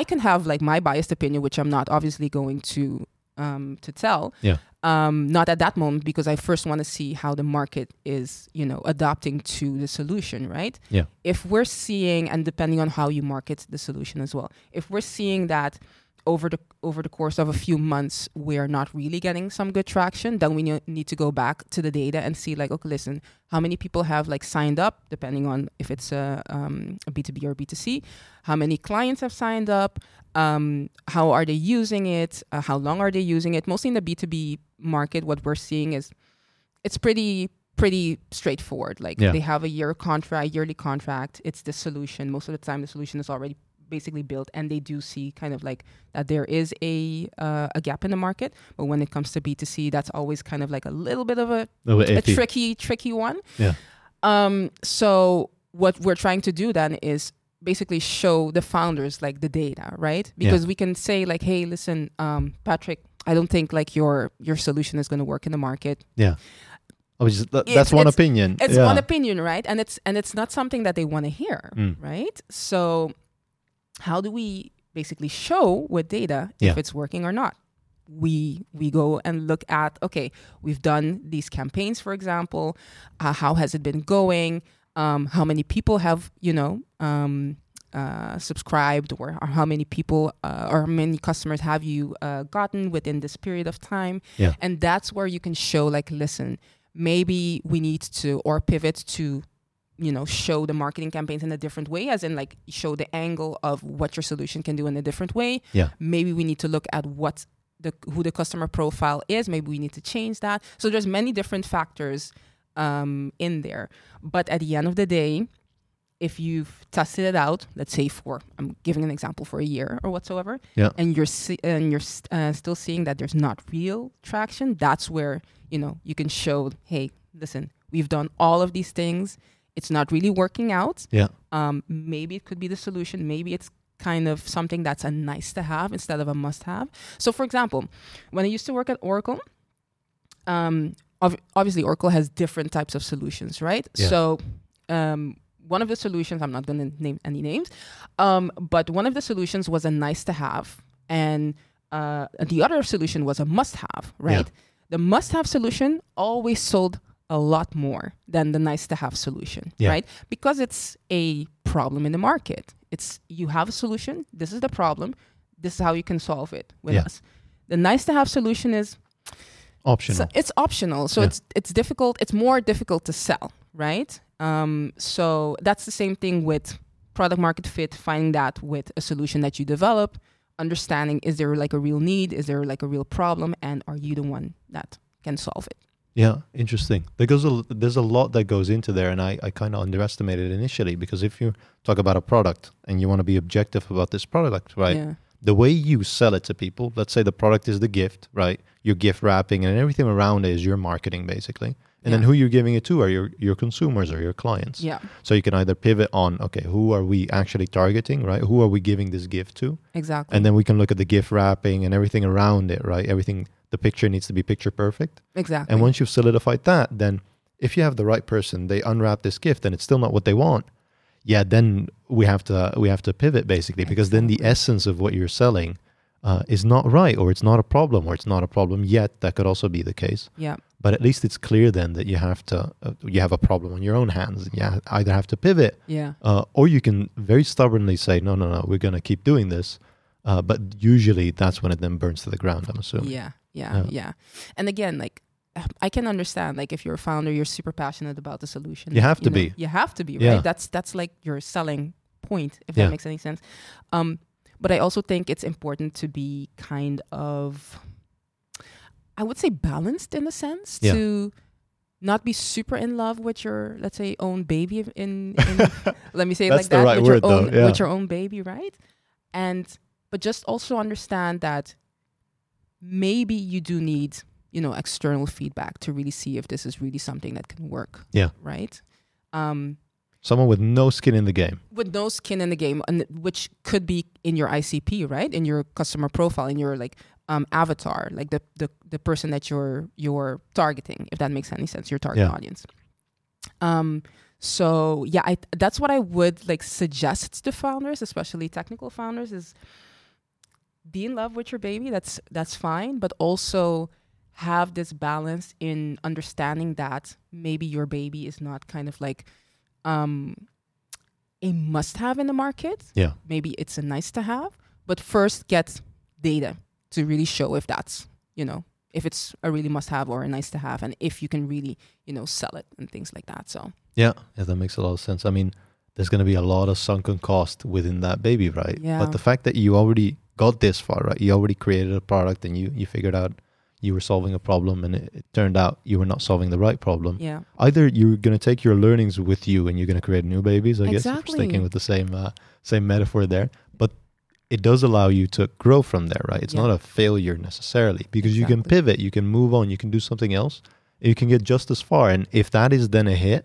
I can have like my biased opinion, which I'm not obviously going to um, to tell. Yeah. Um, not at that moment because I first want to see how the market is, you know, adapting to the solution, right? Yeah. If we're seeing, and depending on how you market the solution as well, if we're seeing that over the over the course of a few months we're not really getting some good traction then we ne- need to go back to the data and see like okay listen how many people have like signed up depending on if it's a, um, a b2b or b2c how many clients have signed up um, how are they using it uh, how long are they using it? Mostly in the b2b market what we're seeing is it's pretty pretty straightforward. Like Yeah. they have a year contract yearly contract. It's the solution. Most of the time the solution is already basically built and they do see kind of like that there is a uh, a gap in the market but when it comes to b2c that's always kind of like a little bit of a, A a tricky tricky one Yeah. um so what we're trying to do then is basically show the founders like the data right because we can say like hey listen um patrick i don't think like your your solution is going to work in the market Yeah. I was just, that, It's- that's one it's- opinion. it's yeah. one opinion right and it's and it's not something that they want to hear Mm. right so how do we basically show with data Yeah. if it's working or not we we go and look at okay we've done these campaigns for example uh, how has it been going um, how many people have you know um, uh, subscribed or, or how many people uh, or how many customers have you uh, gotten within this period of time Yeah. and that's where you can show like listen maybe we need to or pivot to you know show the marketing campaigns in a different way as in like show the angle of what your solution can do in a different way. Yeah. maybe we need to look at what the who the customer profile is. Maybe we need to change that. So there's many different factors um, in there. But at the end of the day if you've tested it out let's say for i'm giving an example for a year or whatsoever Yeah. and you're see- and you're st- uh, still seeing that there's not real traction that's where you know you can show hey listen we've done all of these things it's not really working out Yeah. um, maybe it could be the solution maybe it's kind of something that's a nice to have instead of a must have so for example when i used to work at oracle um, ob- obviously oracle has different types of solutions right Yeah. so um, one of the solutions i'm not going to name any names um, but one of the solutions was a nice to have and uh, the other solution was a must have right Yeah. the must have solution always sold a lot more than the nice to have solution Yeah. right because it's a problem in the market it's you have a solution this is the problem this is how you can solve it with Yeah. us the nice to have solution is Optional. so it's optional so Yeah. it's it's difficult it's more difficult to sell right um, so that's the same thing with product market fit, finding that with a solution that you develop, understanding is there like a real need, is there like a real problem, and are you the one that can solve it? Yeah, interesting. There goes a, there's a lot that goes into there, and I, I kind of underestimated initially because if you talk about a product and you want to be objective about this product, right? Yeah. The way you sell it to people, let's say the product is the gift, right? Your gift wrapping and everything around it is your marketing basically. And then who you're giving it to are your, your consumers or your clients. Yeah. So you can either pivot on, okay, who are we actually targeting, right? Who are we giving this gift to? Exactly. And then we can look at the gift wrapping and everything around it, right? Everything, the picture needs to be picture perfect. exactly. And once you've solidified that, then if you have the right person, they unwrap this gift and it's still not what they want. Yeah, then we have to we have to pivot basically because then the essence of what you're selling uh, is not right, or it's not a problem, or it's not a problem yet. That could also be the case. yeah. But at least it's clear then that you have to uh, you have a problem on your own hands. You ha- either have to pivot, Yeah. uh, or you can very stubbornly say, no, no, no, we're going to keep doing this. Uh, but usually that's when it then burns to the ground. I'm assuming. Yeah, yeah, Yeah. yeah. And again, like I can understand, like if you're a founder, you're super passionate about the solution. You have to know, be. You have to be, Yeah. right? That's that's like your selling point, if Yeah. that makes any sense. Um, but I also think it's important to be kind of, I would say, balanced in a sense Yeah. to not be super in love with your, let's say, own baby. In, in let me say it That's like the that, right with word, your though, own with your own baby, right? And but just also understand that maybe you do need you know external feedback to really see if this is really something that can work Yeah. right um Someone with no skin in the game. with no skin in the game and which could be in your icp right in your customer profile in your like um avatar like the the, the person that you're you're targeting if that makes any sense your target Yeah. audience um so yeah i that's what i would like suggest to founders especially technical founders is be in love with your baby that's that's fine but also have this balance in understanding that maybe your baby is not kind of like um a must have in the market Yeah. maybe it's a nice to have but first get data to really show if that's you know if it's a really must have or a nice to have and if you can really you know sell it and things like that so Yeah, yeah, that makes a lot of sense. I mean, there's going to be a lot of sunken cost within that baby, right? Yeah. But the fact that you already got this far, right? You already created a product and you you figured out you were solving a problem, and it, it turned out you were not solving the right problem. yeah Either you're going to take your learnings with you and you're going to create new babies. I guess Exactly. sticking with the same uh, same metaphor there, but it does allow you to grow from there, right? It's Yeah. not a failure necessarily because you can pivot, you can move on, you can do something else, you can get just as far. And if that is then a hit,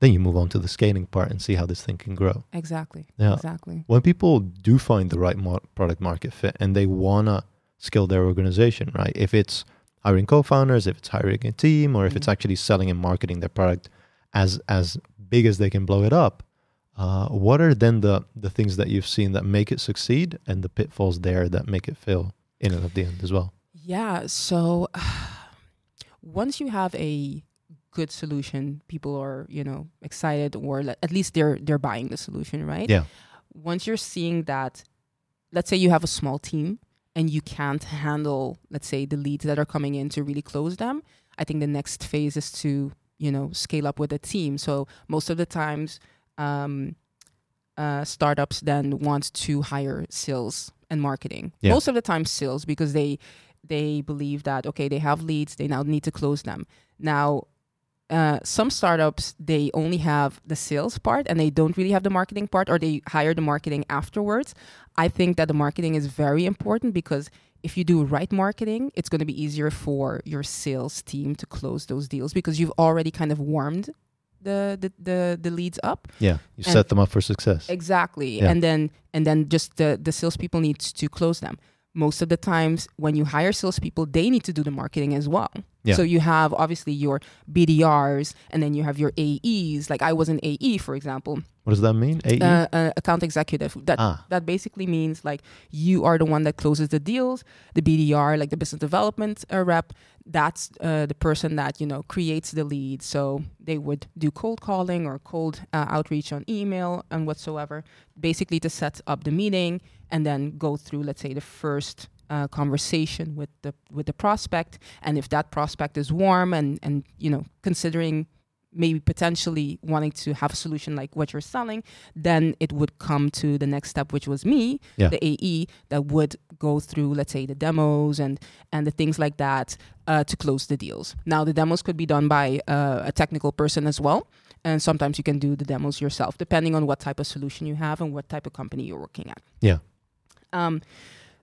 then you move on to the scaling part and see how this thing can grow. exactly Yeah. exactly When people do find the right mar- product market fit and they wanna scale their organization, right? If it's hiring co-founders, if it's hiring a team, or if it's Mhm. actually selling and marketing their product as as big as they can blow it up, uh, what are then the the things that you've seen that make it succeed and the pitfalls there that make it fail in and at the end as well? Yeah. So once you have a good solution, people are you know excited, or le- at least they're they're buying the solution, right? Yeah. Once you're seeing that, let's say you have a small team and you can't handle, let's say, the leads that are coming in to really close them. I think the next phase is to you know scale up with a team. So most of the times. Um, uh, startups then want to hire sales and marketing. Yeah. Most of the time, sales because they they believe that okay, they have leads, they now need to close them. Now, uh, some startups they only have the sales part and they don't really have the marketing part, or they hire the marketing afterwards. I think that the marketing is very important because if you do right marketing, it's going to be easier for your sales team to close those deals because you've already kind of warmed the the the, the leads up. Yeah, you And- set them up for success. Exactly. Yeah. And then and then just the the salespeople needs to close them. Most of the times when you hire salespeople, they need to do the marketing as well. Yeah. So you have obviously your BDRs and then you have your AEs. Like I was an AE, for example, What does that mean? AE? uh, uh, account executive. That ah, that basically means like you are the one that closes the deals. The BDR, like the business development uh, rep, that's uh, the person that you know creates the lead. So they would do cold calling or cold uh, outreach on email and whatsoever, basically to set up the meeting and then go through, let's say, the first. Uh, conversation with the with the prospect and if that prospect is warm and and you know considering maybe potentially wanting to have a solution like what you're selling, then it would come to the next step, which was me, Yeah. the AE, that would go through, let's say, the demos and and the things like that uh, to close the deals. Now, the demos could be done by uh, a technical person as well, and sometimes you can do the demos yourself, depending on what type of solution you have and what type of company you're working at. Yeah. Um,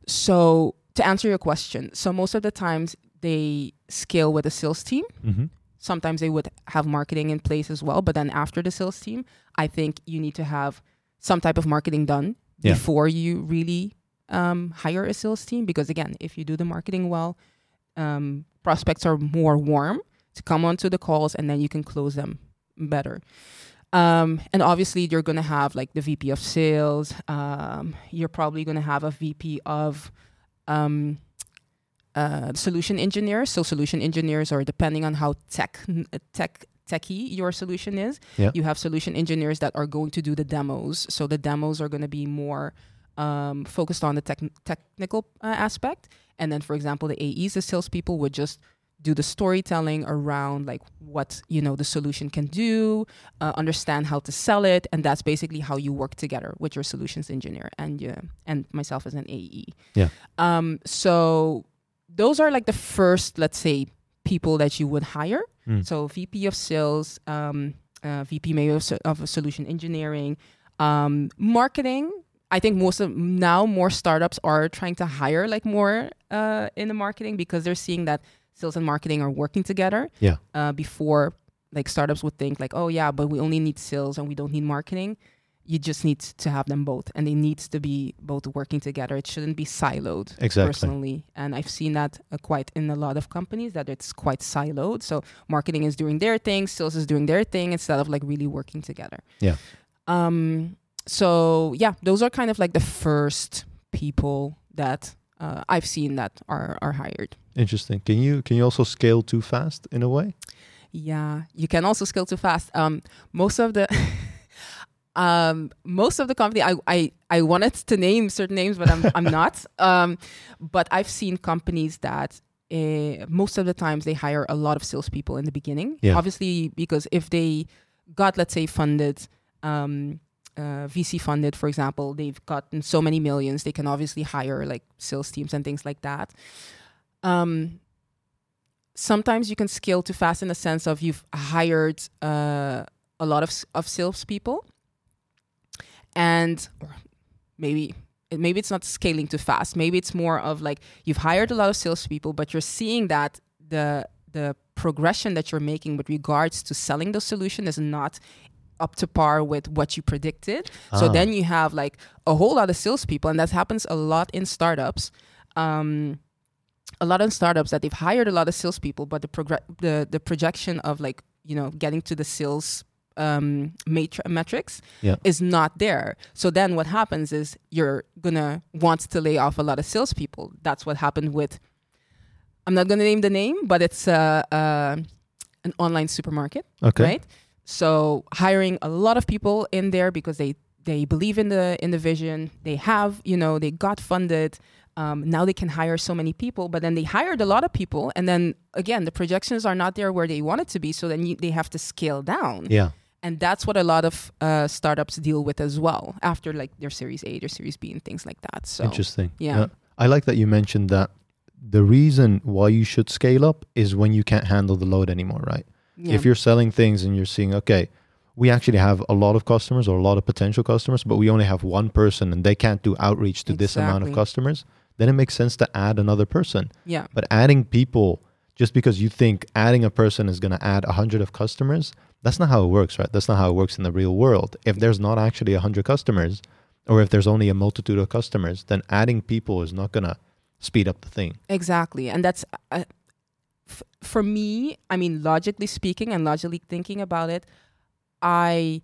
so to answer your question, so most of the times they scale with a sales team. hmm Sometimes they would have marketing in place as well, but then after the sales team, I think you need to have some type of marketing done Yeah. before you really um, hire a sales team. Because again, if you do the marketing well, um, prospects are more warm to come onto the calls, and then you can close them better. Um, and obviously, you're going to have like the VP of sales. Um, you're probably going to have a VP of um, uh, solution engineers. So solution engineers are depending on how tech tech techy your solution is. Yeah. You have solution engineers that are going to do the demos. So the demos are going to be more um, focused on the tech technical uh, aspect. And then, for example, the AEs, the salespeople, would just do the storytelling around like what you know the solution can do, uh, understand how to sell it, and that's basically how you work together with your solutions engineer and uh, and myself as an AE. Yeah. Um. So those are like the first, let's say, people that you would hire. Mm. So VP of sales, um, uh, VP maybe of, so- of solution engineering, um, marketing. I think most of now more startups are trying to hire like more uh, in the marketing because they're seeing that sales and marketing are working together. Yeah. Uh, before like startups would think like, oh yeah, but we only need sales and we don't need marketing. You just need to have them both, and they needs to be both working together. It shouldn't be siloed. Exactly. Personally, and I've seen that uh, quite in a lot of companies that it's quite siloed. So marketing is doing their thing, sales is doing their thing instead of like really working together. Yeah. Um. So yeah, those are kind of like the first people that uh, I've seen that are are hired. Interesting. Can you can you also scale too fast in a way? Yeah, you can also scale too fast. Um, most of the um, most of the company, I, I I wanted to name certain names, but I'm I'm not. Um, but I've seen companies that uh, most of the times they hire a lot of salespeople in the beginning. Yeah. Obviously, because if they got let's say funded. Um, uh, VC funded, for example, they've gotten so many millions. They can obviously hire like sales teams and things like that. Um, sometimes you can scale too fast in the sense of you've hired uh, a lot of of salespeople, and maybe maybe it's not scaling too fast. Maybe it's more of like you've hired a lot of salespeople, but you're seeing that the the progression that you're making with regards to selling the solution is not up to par with what you predicted. So Ah. then you have like a whole lot of salespeople, and that happens a lot in startups. Um, a lot of startups that they've hired a lot of salespeople, but the progr- the the projection of like you know getting to the sales um, matri- metrics Yeah. is not there. So then what happens is you're gonna want to lay off a lot of salespeople. That's what happened with. I'm not gonna name the name, but it's uh, uh, an online supermarket Okay. right? So hiring a lot of people in there because they they believe in the in the vision. They have you know they got funded. Um, now they can hire so many people, but then they hired a lot of people, and then again the projections are not there where they want it to be. So then you, they have to scale down, Yeah. and that's what a lot of uh, startups deal with as well after like their Series A, their Series B, and things like that. So Interesting. yeah. I like that you mentioned that the reason why you should scale up is when you can't handle the load anymore, right? Yeah. If you're selling things and you're seeing, okay, we actually have a lot of customers or a lot of potential customers, but we only have one person and they can't do outreach to this amount of customers, then it makes sense to add another person. yeah, But adding people just because you think adding a person is going to add 100 of customers, that's not how it works, right? That's not how it works in the real world. If there's not actually 100 customers or if there's only a multitude of customers, then adding people is not going to speed up the thing. Exactly. And that's uh, f- for me, I mean, logically speaking and logically thinking about it, I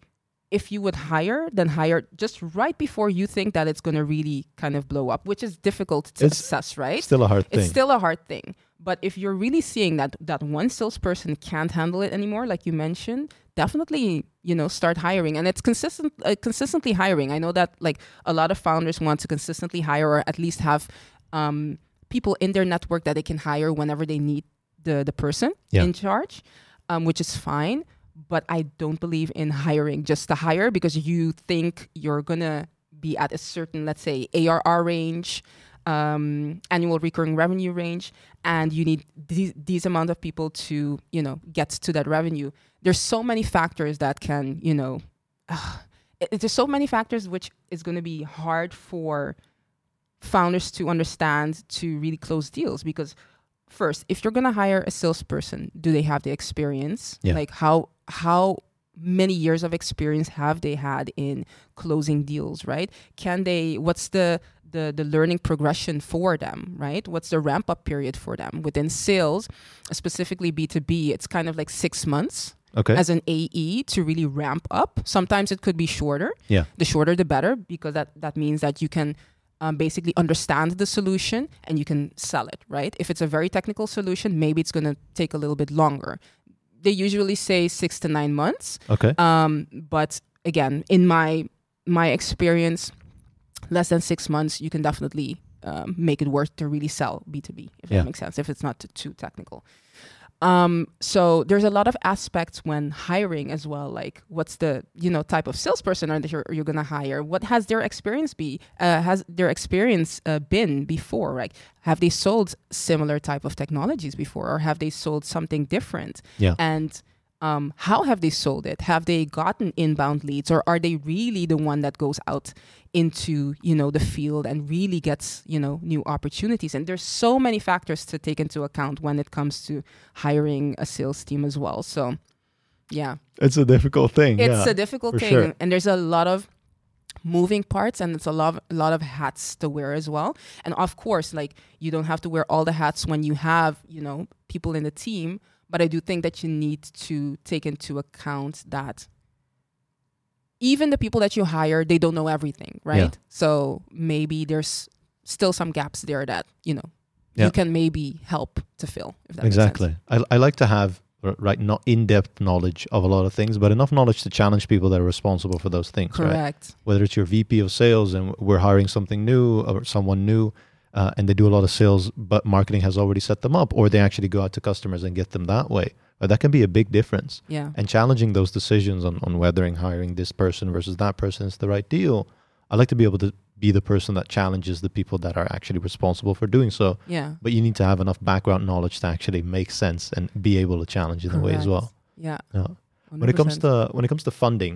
if you would hire, then hire just right before you think that it's going to really kind of blow up, which is difficult to It's assess, right? Still a hard thing. It's still a hard thing. But if you're really seeing that that one salesperson can't handle it anymore, like you mentioned, definitely you know start hiring, and it's consistent uh, consistently hiring. I know that like a lot of founders want to consistently hire or at least have um, people in their network that they can hire whenever they need the the person Yeah. in charge, um, which is fine. but I don't believe in hiring just to hire because you think you're gonna be at a certain, let's say, ARR range, um, annual recurring revenue range, and you need these, these amount of people to, you know, get to that revenue. There's so many factors that can, you know, it- there's so many factors which is going to be hard for founders to understand to really close deals because first if you're going to hire a salesperson do they have the experience Yeah. like how how many years of experience have they had in closing deals right can they what's the the, the learning progression for them right what's the ramp up period for them within sales specifically b2b it's kind of like six months Okay. as an AE to really ramp up. Sometimes it could be shorter. Yeah. The shorter, the better, because that, that means that you can um, basically understand the solution and you can sell it, right? If it's a very technical solution, maybe it's going to take a little bit longer. They usually say six to nine months. okay. Um, but again, in my my experience, less than six months, you can definitely um, make it worth to really sell B two B, if Yeah. that makes sense. If it's not too, too technical. Um, so there's a lot of aspects when hiring as well. Like, what's the you know type of salesperson are that you're, you're gonna hire? What has their experience be? Uh, has their experience uh, been before? Like, have they sold similar type of technologies before, or have they sold something different? Yeah. And um, how have they sold it? Have they gotten inbound leads, or are they really the one that goes out into you know the field and really gets you know new opportunities? And there's so many factors to take into account when it comes to hiring a sales team as well. So, yeah, It's a difficult thing. it's yeah, a difficult thing, sure. and there's a lot of moving parts and it's a lot a lot of hats to wear as well and of course like you don't have to wear all the hats when you have you know people in the team but i do think that you need to take into account that even the people that you hire they don't know everything right Yeah. so maybe there's still some gaps there that you know Yeah. you can maybe help to fill if that makes sense. exactly. I, I like to have right not in-depth knowledge of a lot of things, but enough knowledge to challenge people that are responsible for those things. Right. correct Whether it's your VP of sales and we're hiring something new or someone new, uh, and they do a lot of sales, but marketing has already set them up, or they actually go out to customers and get them that way. Uh, that can be a big difference. yeah and challenging those decisions on, on whether in hiring this person versus that person is the right deal. I like to be able to be the person that challenges the people that are actually responsible for doing so. yeah But you need to have enough background knowledge to actually make sense and be able to challenge in a way as well. yeah Yeah. When it comes to when it comes to funding,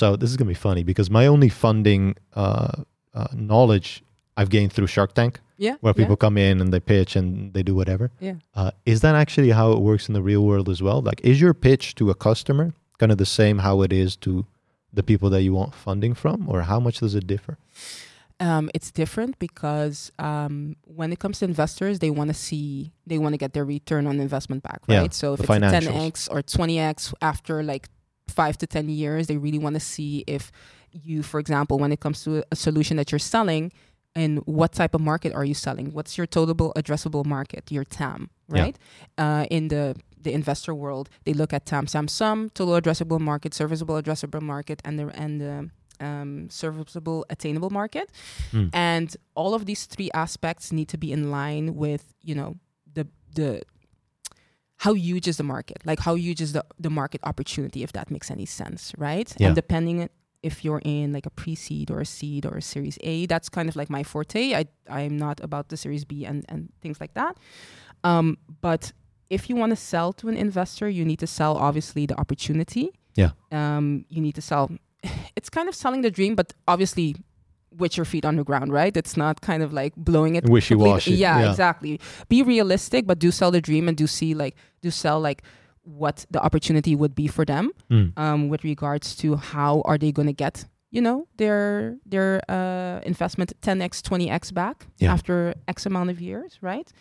so this is gonna be funny because my only funding uh, uh, knowledge I've gained through Shark Tank, yeah where yeah, people come in and they pitch and they do whatever. yeah Uh, is that actually how it works in the real world as well? Like, is your pitch to a customer kind of the same how it is to the people that you want funding from, or how much does it differ? um, it's different because um, when it comes to investors, they want to see they want to get their return on investment back, Yeah, right? so if it's a 10x or 20x after like five to 10 years, they really want to see if you, for example, when it comes to a solution that you're selling, and what type of market are you selling? What's your total addressable market, your TAM, Yeah. right? Uh, in the the investor world, they look at TAM, SAM, SOM, total addressable market, serviceable addressable market, and the and the um, serviceable attainable market. Hmm. And all of these three aspects need to be in line with you know the the how huge is the market, like how huge is the the market opportunity, if that makes any sense, right? Yeah. And depending if you're in like a pre-seed or a seed or a series A, that's kind of like my forte. I I'm not about the series B and and things like that. Um, but if you want to sell to an investor, you need to sell obviously the opportunity. Yeah. Um, you need to sell. It's kind of selling the dream, but obviously with your feet on the ground, right? It's not kind of like blowing it. Wishy-washy, completely- Yeah, yeah. exactly. Be realistic, but do sell the dream and do see like do sell like what the opportunity would be for them Mm. um, with regards to how are they going to get you know their their uh, investment 10x 20x back Yeah. after x amount of years right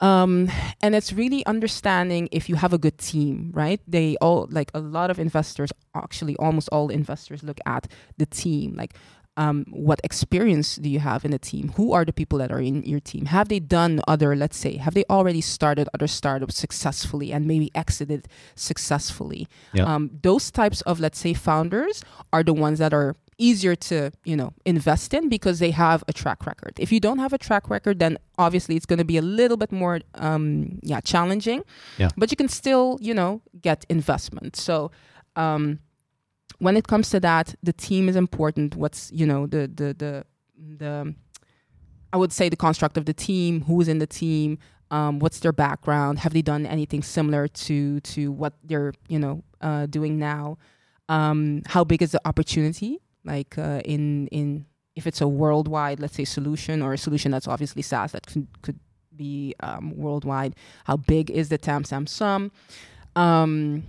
um, and it's really understanding if you have a good team right they all like a lot of investors actually almost all investors look at the team like um, what experience do you have in the team? Who are the people that are in your team? Have they done other, let's say, have they already started other startups successfully and maybe exited successfully? Yeah. Um, those types of, let's say, founders are the ones that are easier to you know invest in because they have a track record. If you don't have a track record, then obviously it's going to be a little bit more um, yeah challenging. Yeah. But you can still you know get investment. So. Um, when it comes to that, the team is important. What's you know the the the the I would say the construct of the team, who's in the team, um, what's their background, have they done anything similar to to what they're you know uh, doing now, um, how big is the opportunity? Like uh, in in if it's a worldwide, let's say solution or a solution that's obviously SaaS that could could be um, worldwide, how big is the TAM SAM SOM? Um,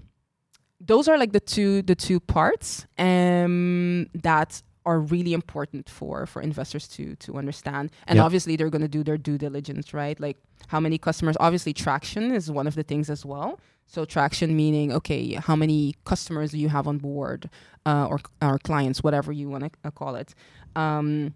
those are like the two the two parts um, that are really important for for investors to to understand. And Yeah. obviously they're going to do their due diligence right? Like how many customers obviously traction is one of the things as well. So traction meaning okay how many customers do you have on board uh, or or clients whatever you want to uh, call it. Um,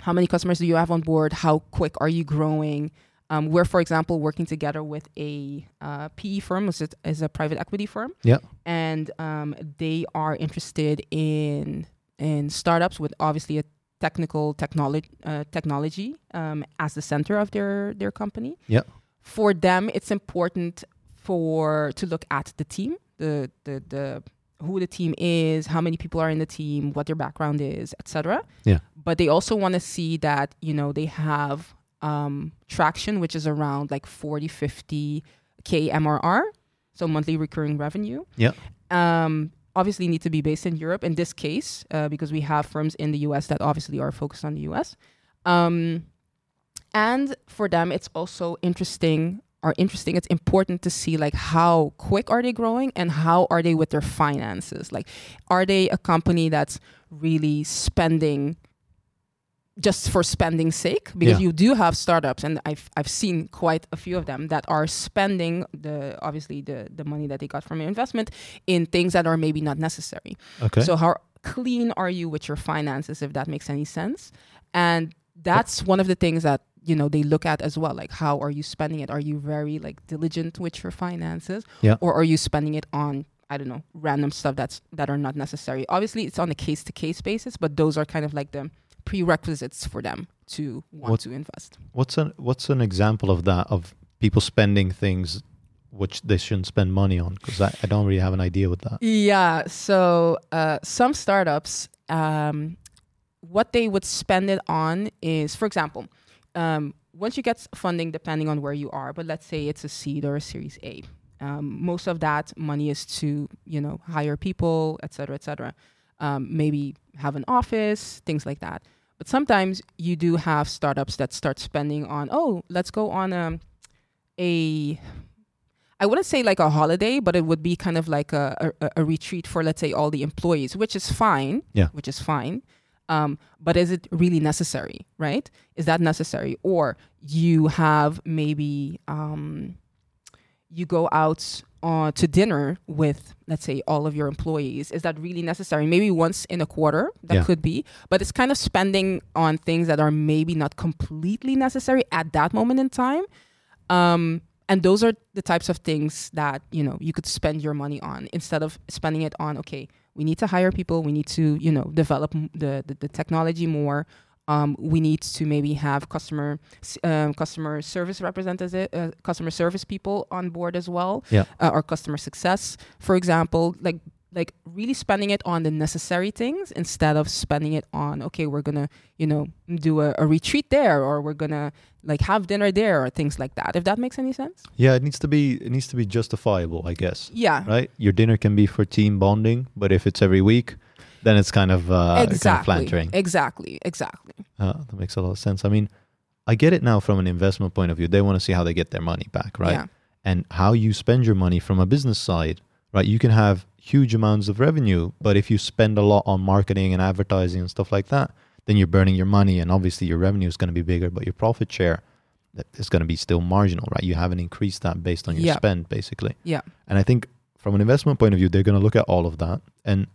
how many customers do you have on board? How quick are you growing um, we're for example working together with a uh, PE firm which is, is a private equity firm Yeah. and um, they are interested in in startups with obviously a technical technology uh, technology um, as the center of their their company. Yeah. For them, it's important for to look at the team, the the the who the team is, how many people are in the team, what their background is, etc. Yeah. But they also want to see that you know they have um, traction, which is around like 40, 50 k MRR, so monthly recurring revenue Yeah. um, obviously need to be based in Europe in this case uh, because we have firms in the US that obviously are focused on the US. Um, and for them, it's also interesting. Are interesting. It's important to see like how quick are they growing and how are they with their finances. Like, are they a company that's really spending just for spending sake because Yeah. you do have startups and I've I've seen quite a few of them that are spending the obviously the the money that they got from your investment in things that are maybe not necessary. Okay. So how clean are you with your finances if that makes any sense? And that's one of the things that you know they look at as well like how are you spending it are you very like diligent with your finances Yeah. or are you spending it on i don't know random stuff that's that are not necessary obviously it's on a case to case basis but those are kind of like the prerequisites for them to want What- to invest what's an what's an example of that of people spending things which they shouldn't spend money on? Because I, I don't really have an idea with that. Yeah. So uh, some startups, um, what they would spend it on is, for example, um, once you get funding, depending on where you are, but let's say it's a seed or a Series A, um, most of that money is to you know hire people, et cetera, et cetera. Um, maybe have an office, things like that. But sometimes you do have startups that start spending on, oh, let's go on um, a I wouldn't say like a holiday, but it would be kind of like a, a, a retreat for, let's say, all the employees, which is fine. Yeah. Which is fine. Um, but is it really necessary, right? Is that necessary? Or you have maybe um, you go out uh, to dinner with, let's say, all of your employees. Is that really necessary? Maybe once in a quarter, that Yeah. could be. But it's kind of spending on things that are maybe not completely necessary at that moment in time. Um, and those are the types of things that you know you could spend your money on instead of spending it on okay we need to hire people we need to you know develop the the, the technology more um, we need to maybe have customer um, customer service representatives uh, customer service people on board as well Yeah. uh, or customer success for example like like really spending it on the necessary things instead of spending it on okay we're gonna you know do a, a retreat there or we're gonna like have dinner there or things like that if that makes any sense Yeah, it needs to be it needs to be justifiable, I guess. yeah Right? Your dinner can be for team bonding, but if it's every week, then it's kind of uh, kind of exactly flattering. exactly exactly Uh, that makes a lot of sense. I mean, I get it now from an investment point of view. They want to see how they get their money back, right? yeah And how you spend your money from a business side, right? You can have huge amounts of revenue, but if you spend a lot on marketing and advertising and stuff like that, then you're burning your money, and obviously your revenue is going to be bigger, but your profit share is going to be still marginal, right? You haven't increased that based on your Yeah. spend, basically. Yeah. And I think from an investment point of view, they're going to look at all of that, and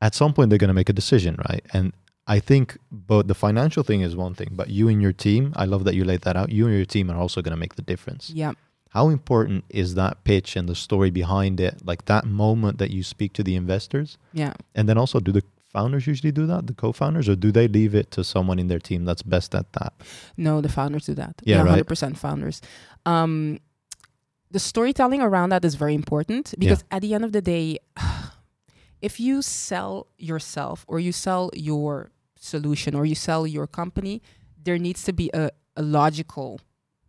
at some point they're going to make a decision, right? And I think both the financial thing is one thing, but you and your team, I love that you laid that out. You and your team are also going to make the difference. yeah How important is that pitch and the story behind it, like that moment that you speak to the investors, yeah and then also do the founders usually do that, the co-founders, or do they leave it to someone in their team that's best at that? No, the founders do that. Yeah, right. 100% founders. Um, the storytelling around that is very important because at the end of the day, if you sell yourself or you sell your solution or you sell your company, there needs to be a, a logical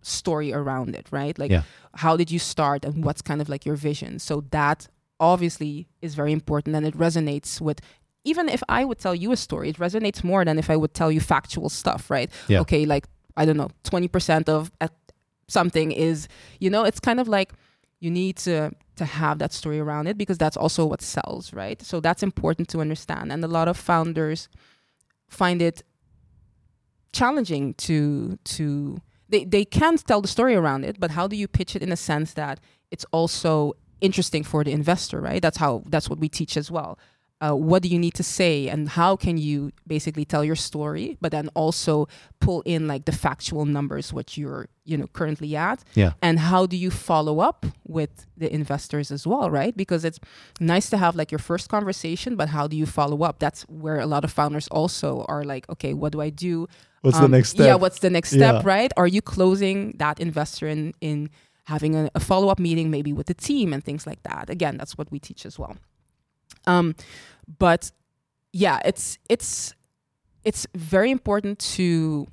story around it, right? Like, Yeah. how did you start and what's kind of like your vision? So that obviously is very important and it resonates with even if I would tell you a story, it resonates more than if I would tell you factual stuff, right? Yeah. Okay, like I don't know, 20% of something is, you know, it's kind of like you need to to have that story around it because that's also what sells, right? So that's important to understand. And a lot of founders find it challenging to to they, they can tell the story around it, but how do you pitch it in a sense that it's also interesting for the investor, right? That's how that's what we teach as well. Uh, what do you need to say and how can you basically tell your story but then also pull in like the factual numbers what you're you know currently at Yeah. and how do you follow up with the investors as well right because it's nice to have like your first conversation but how do you follow up that's where a lot of founders also are like okay what do i do What's Um, the next step? yeah what's the next step Yeah. right are you closing that investor in in having a, a follow-up meeting maybe with the team and things like that again that's what we teach as well um but yeah it's it's it's very important to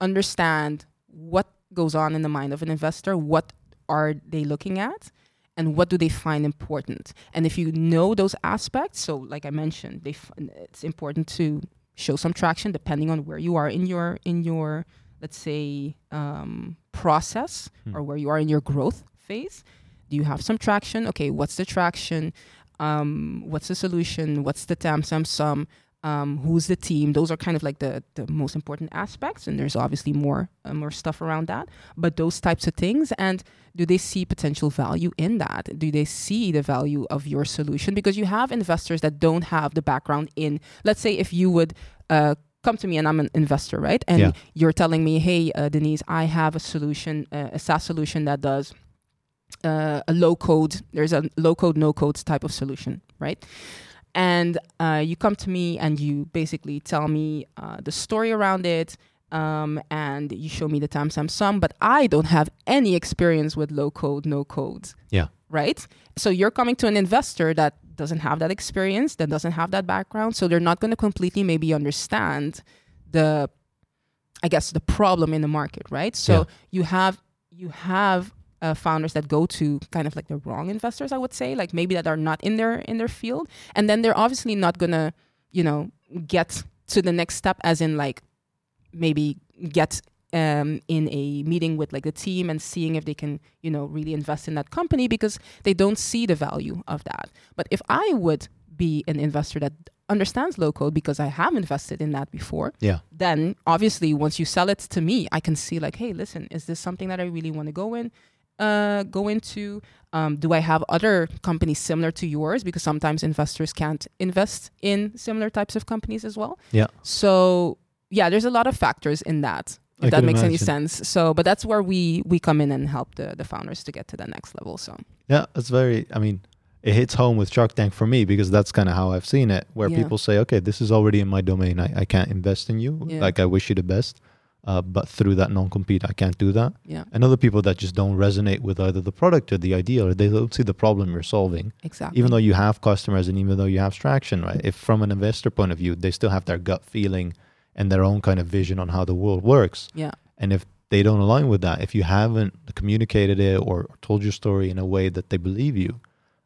understand what goes on in the mind of an investor what are they looking at and what do they find important. And if you know those aspects so like i mentioned they f- it's important to show some traction depending on where you are in your in your let's say um, process Hmm. or where you are in your growth phase. Do you have some traction? Okay what's the traction um, what's the solution? What's the TAM SAM SOM? Um, who's the team? Those are kind of like the, the most important aspects and there's obviously more uh, more stuff around that. But those types of things and do they see potential value in that? Do they see the value of your solution? Because you have investors that don't have the background in let's say if you would uh, come to me and i'm an investor right? And Yeah. you're telling me hey uh, denise i have a solution uh, a saas solution that does uh, a low code there's a low code no code type of solution right and uh, you come to me and you basically tell me uh, the story around it um, and you show me the TAM SAM SOM but i don't have any experience with low code no code Yeah. right so you're coming to an investor that doesn't have that experience that doesn't have that background so they're not going to completely maybe understand the i guess the problem in the market right so Yeah. you have you have uh, founders that go to kind of like the wrong investors i would say like maybe that are not in their in their field. And then they're obviously not gonna you know get to the next step as in like maybe get um, in a meeting with like the team and seeing if they can you know really invest in that company because they don't see the value of that. But if i would be an investor that understands low code because i have invested in that before Yeah. then obviously once you sell it to me i can see like hey listen is this something that i really want to go in uh, go into um, do i have other companies similar to yours because sometimes investors can't invest in similar types of companies as well Yeah. so yeah there's a lot of factors in that if I that makes any sense so but that's where we we come in and help the the founders to get to the next level so Yeah, it's very. I mean, it hits home with Shark Tank for me because that's kind of how I've seen it, where Yeah. people say, "Okay, this is already in my domain. I, I can't invest in you. Yeah. Like I wish you the best, uh, but through that non-compete, I can't do that." yeah And other people that just don't resonate with either the product or the idea, or they don't see the problem you're solving. exactly Even though you have customers and even though you have traction, right? If from an investor point of view, they still have their gut feeling and their own kind of vision on how the world works. yeah And if they don't align with that, if you haven't communicated it or, or told your story in a way that they believe you,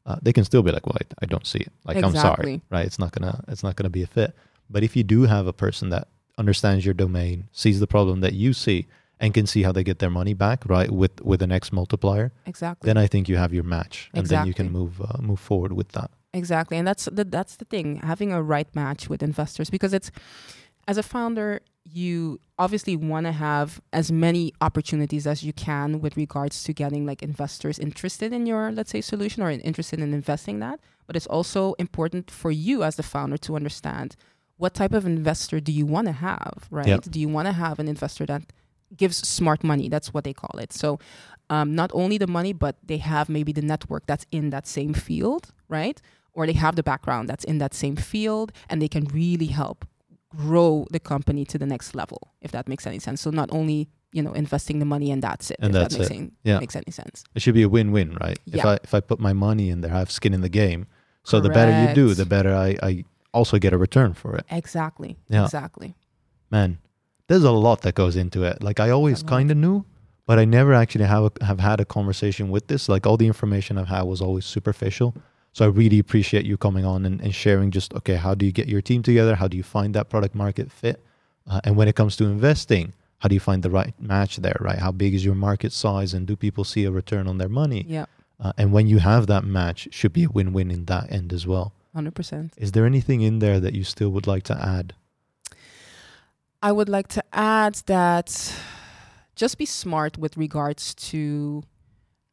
uh, they can still be like, "Well, I, I don't see it. Like, I'm sorry, right? It's not gonna, it's not gonna be a fit." But if you do have a person that understands your domain, sees the problem that you see, and can see how they get their money back, right, with with an X multiplier, exactly then I think you have your match, and then you can move uh, move forward with that. Exactly, and that's the that's the thing having a right match with investors because it's as a founder you obviously want to have as many opportunities as you can with regards to getting like investors interested in your let's say solution or interested in investing that but it's also important for you as the founder to understand what type of investor do you want to have right Yeah. do you want to have an investor that gives smart money that's what they call it so um, not only the money but they have maybe the network that's in that same field right or they have the background that's in that same field and they can really help grow the company to the next level if that makes any sense so not only you know investing the money and that's it And if that's that makes, it. any, Yeah. makes any sense It should be a win-win, right? If I if I put my money in there, I have skin in the game. So the better you do, the better I, I also get a return for it. exactly Yeah. exactly Man, there's a lot that goes into it. Like I always kind of knew, but I never actually have a, have had a conversation with this. Like all the information I've had was always superficial. So I really appreciate you coming on and, and sharing just okay, how do you get your team together? How do you find that product market fit? Uh, and when it comes to investing, how do you find the right match there? Right? How big is your market size, and do people see a return on their money? yeah Uh, and when you have that match, should be a win-win in that end as well. 100% Is there anything in there that you still would like to add? I would like to add that just be smart with regards to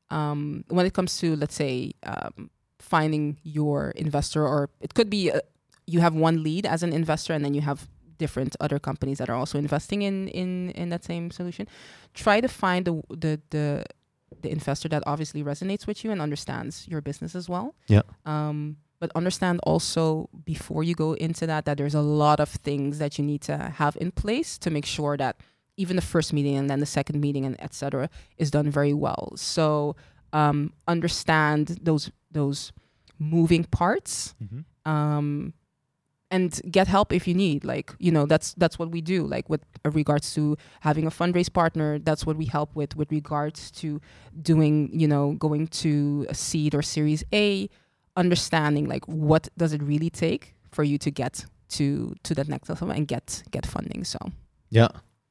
um, when it comes to, let's say, um, finding your investor, or it could be uh you have one lead as an investor, and then you have different other companies that are also investing in in in that same solution. Try to find the the the, the investor that obviously resonates with you and understands your business as well. Yeah. Um, but understand also before you go into that that there's a lot of things that you need to have in place to make sure that even the first meeting and then the second meeting and etc is done very well. So um, understand those those moving parts um, and get help if you need like you know that's that's what we do like with regards to having a fundraise partner that's what we help with with regards to doing you know going to a seed or series a understanding like what does it really take for you to get to to that next level and get get funding so Yeah.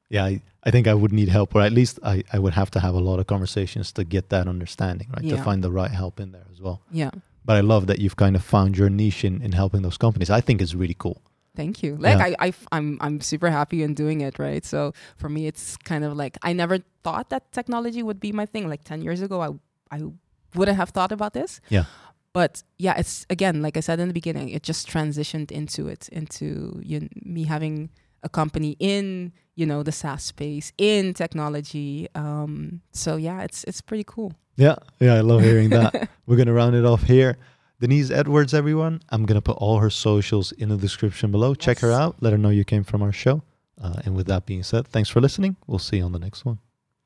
Yeah. I, I think I would need help, or at least I, I would have to have a lot of conversations to get that understanding, right? To find the right help in there as well. yeah But I love that you've kind of found your niche in, in helping those companies. I think it's really cool. Thank you. Like Yeah. I, I, I'm, I'm super happy in doing it, right? So for me, it's kind of like I never thought that technology would be my thing. Like ten years ago, I, I wouldn't have thought about this. Yeah. But yeah, it's again, like I said in the beginning, it just transitioned into it, into you, me having a company in, you know, the SaaS space in technology. Um, so yeah, it's it's pretty cool. Yeah. Yeah. I love hearing that. We're going to round it off here. Denise Edwards, everyone. I'm going to put all her socials in the description below. Check her out. Let her know you came from our show. Uh, and with that being said, thanks for listening. We'll see you on the next one.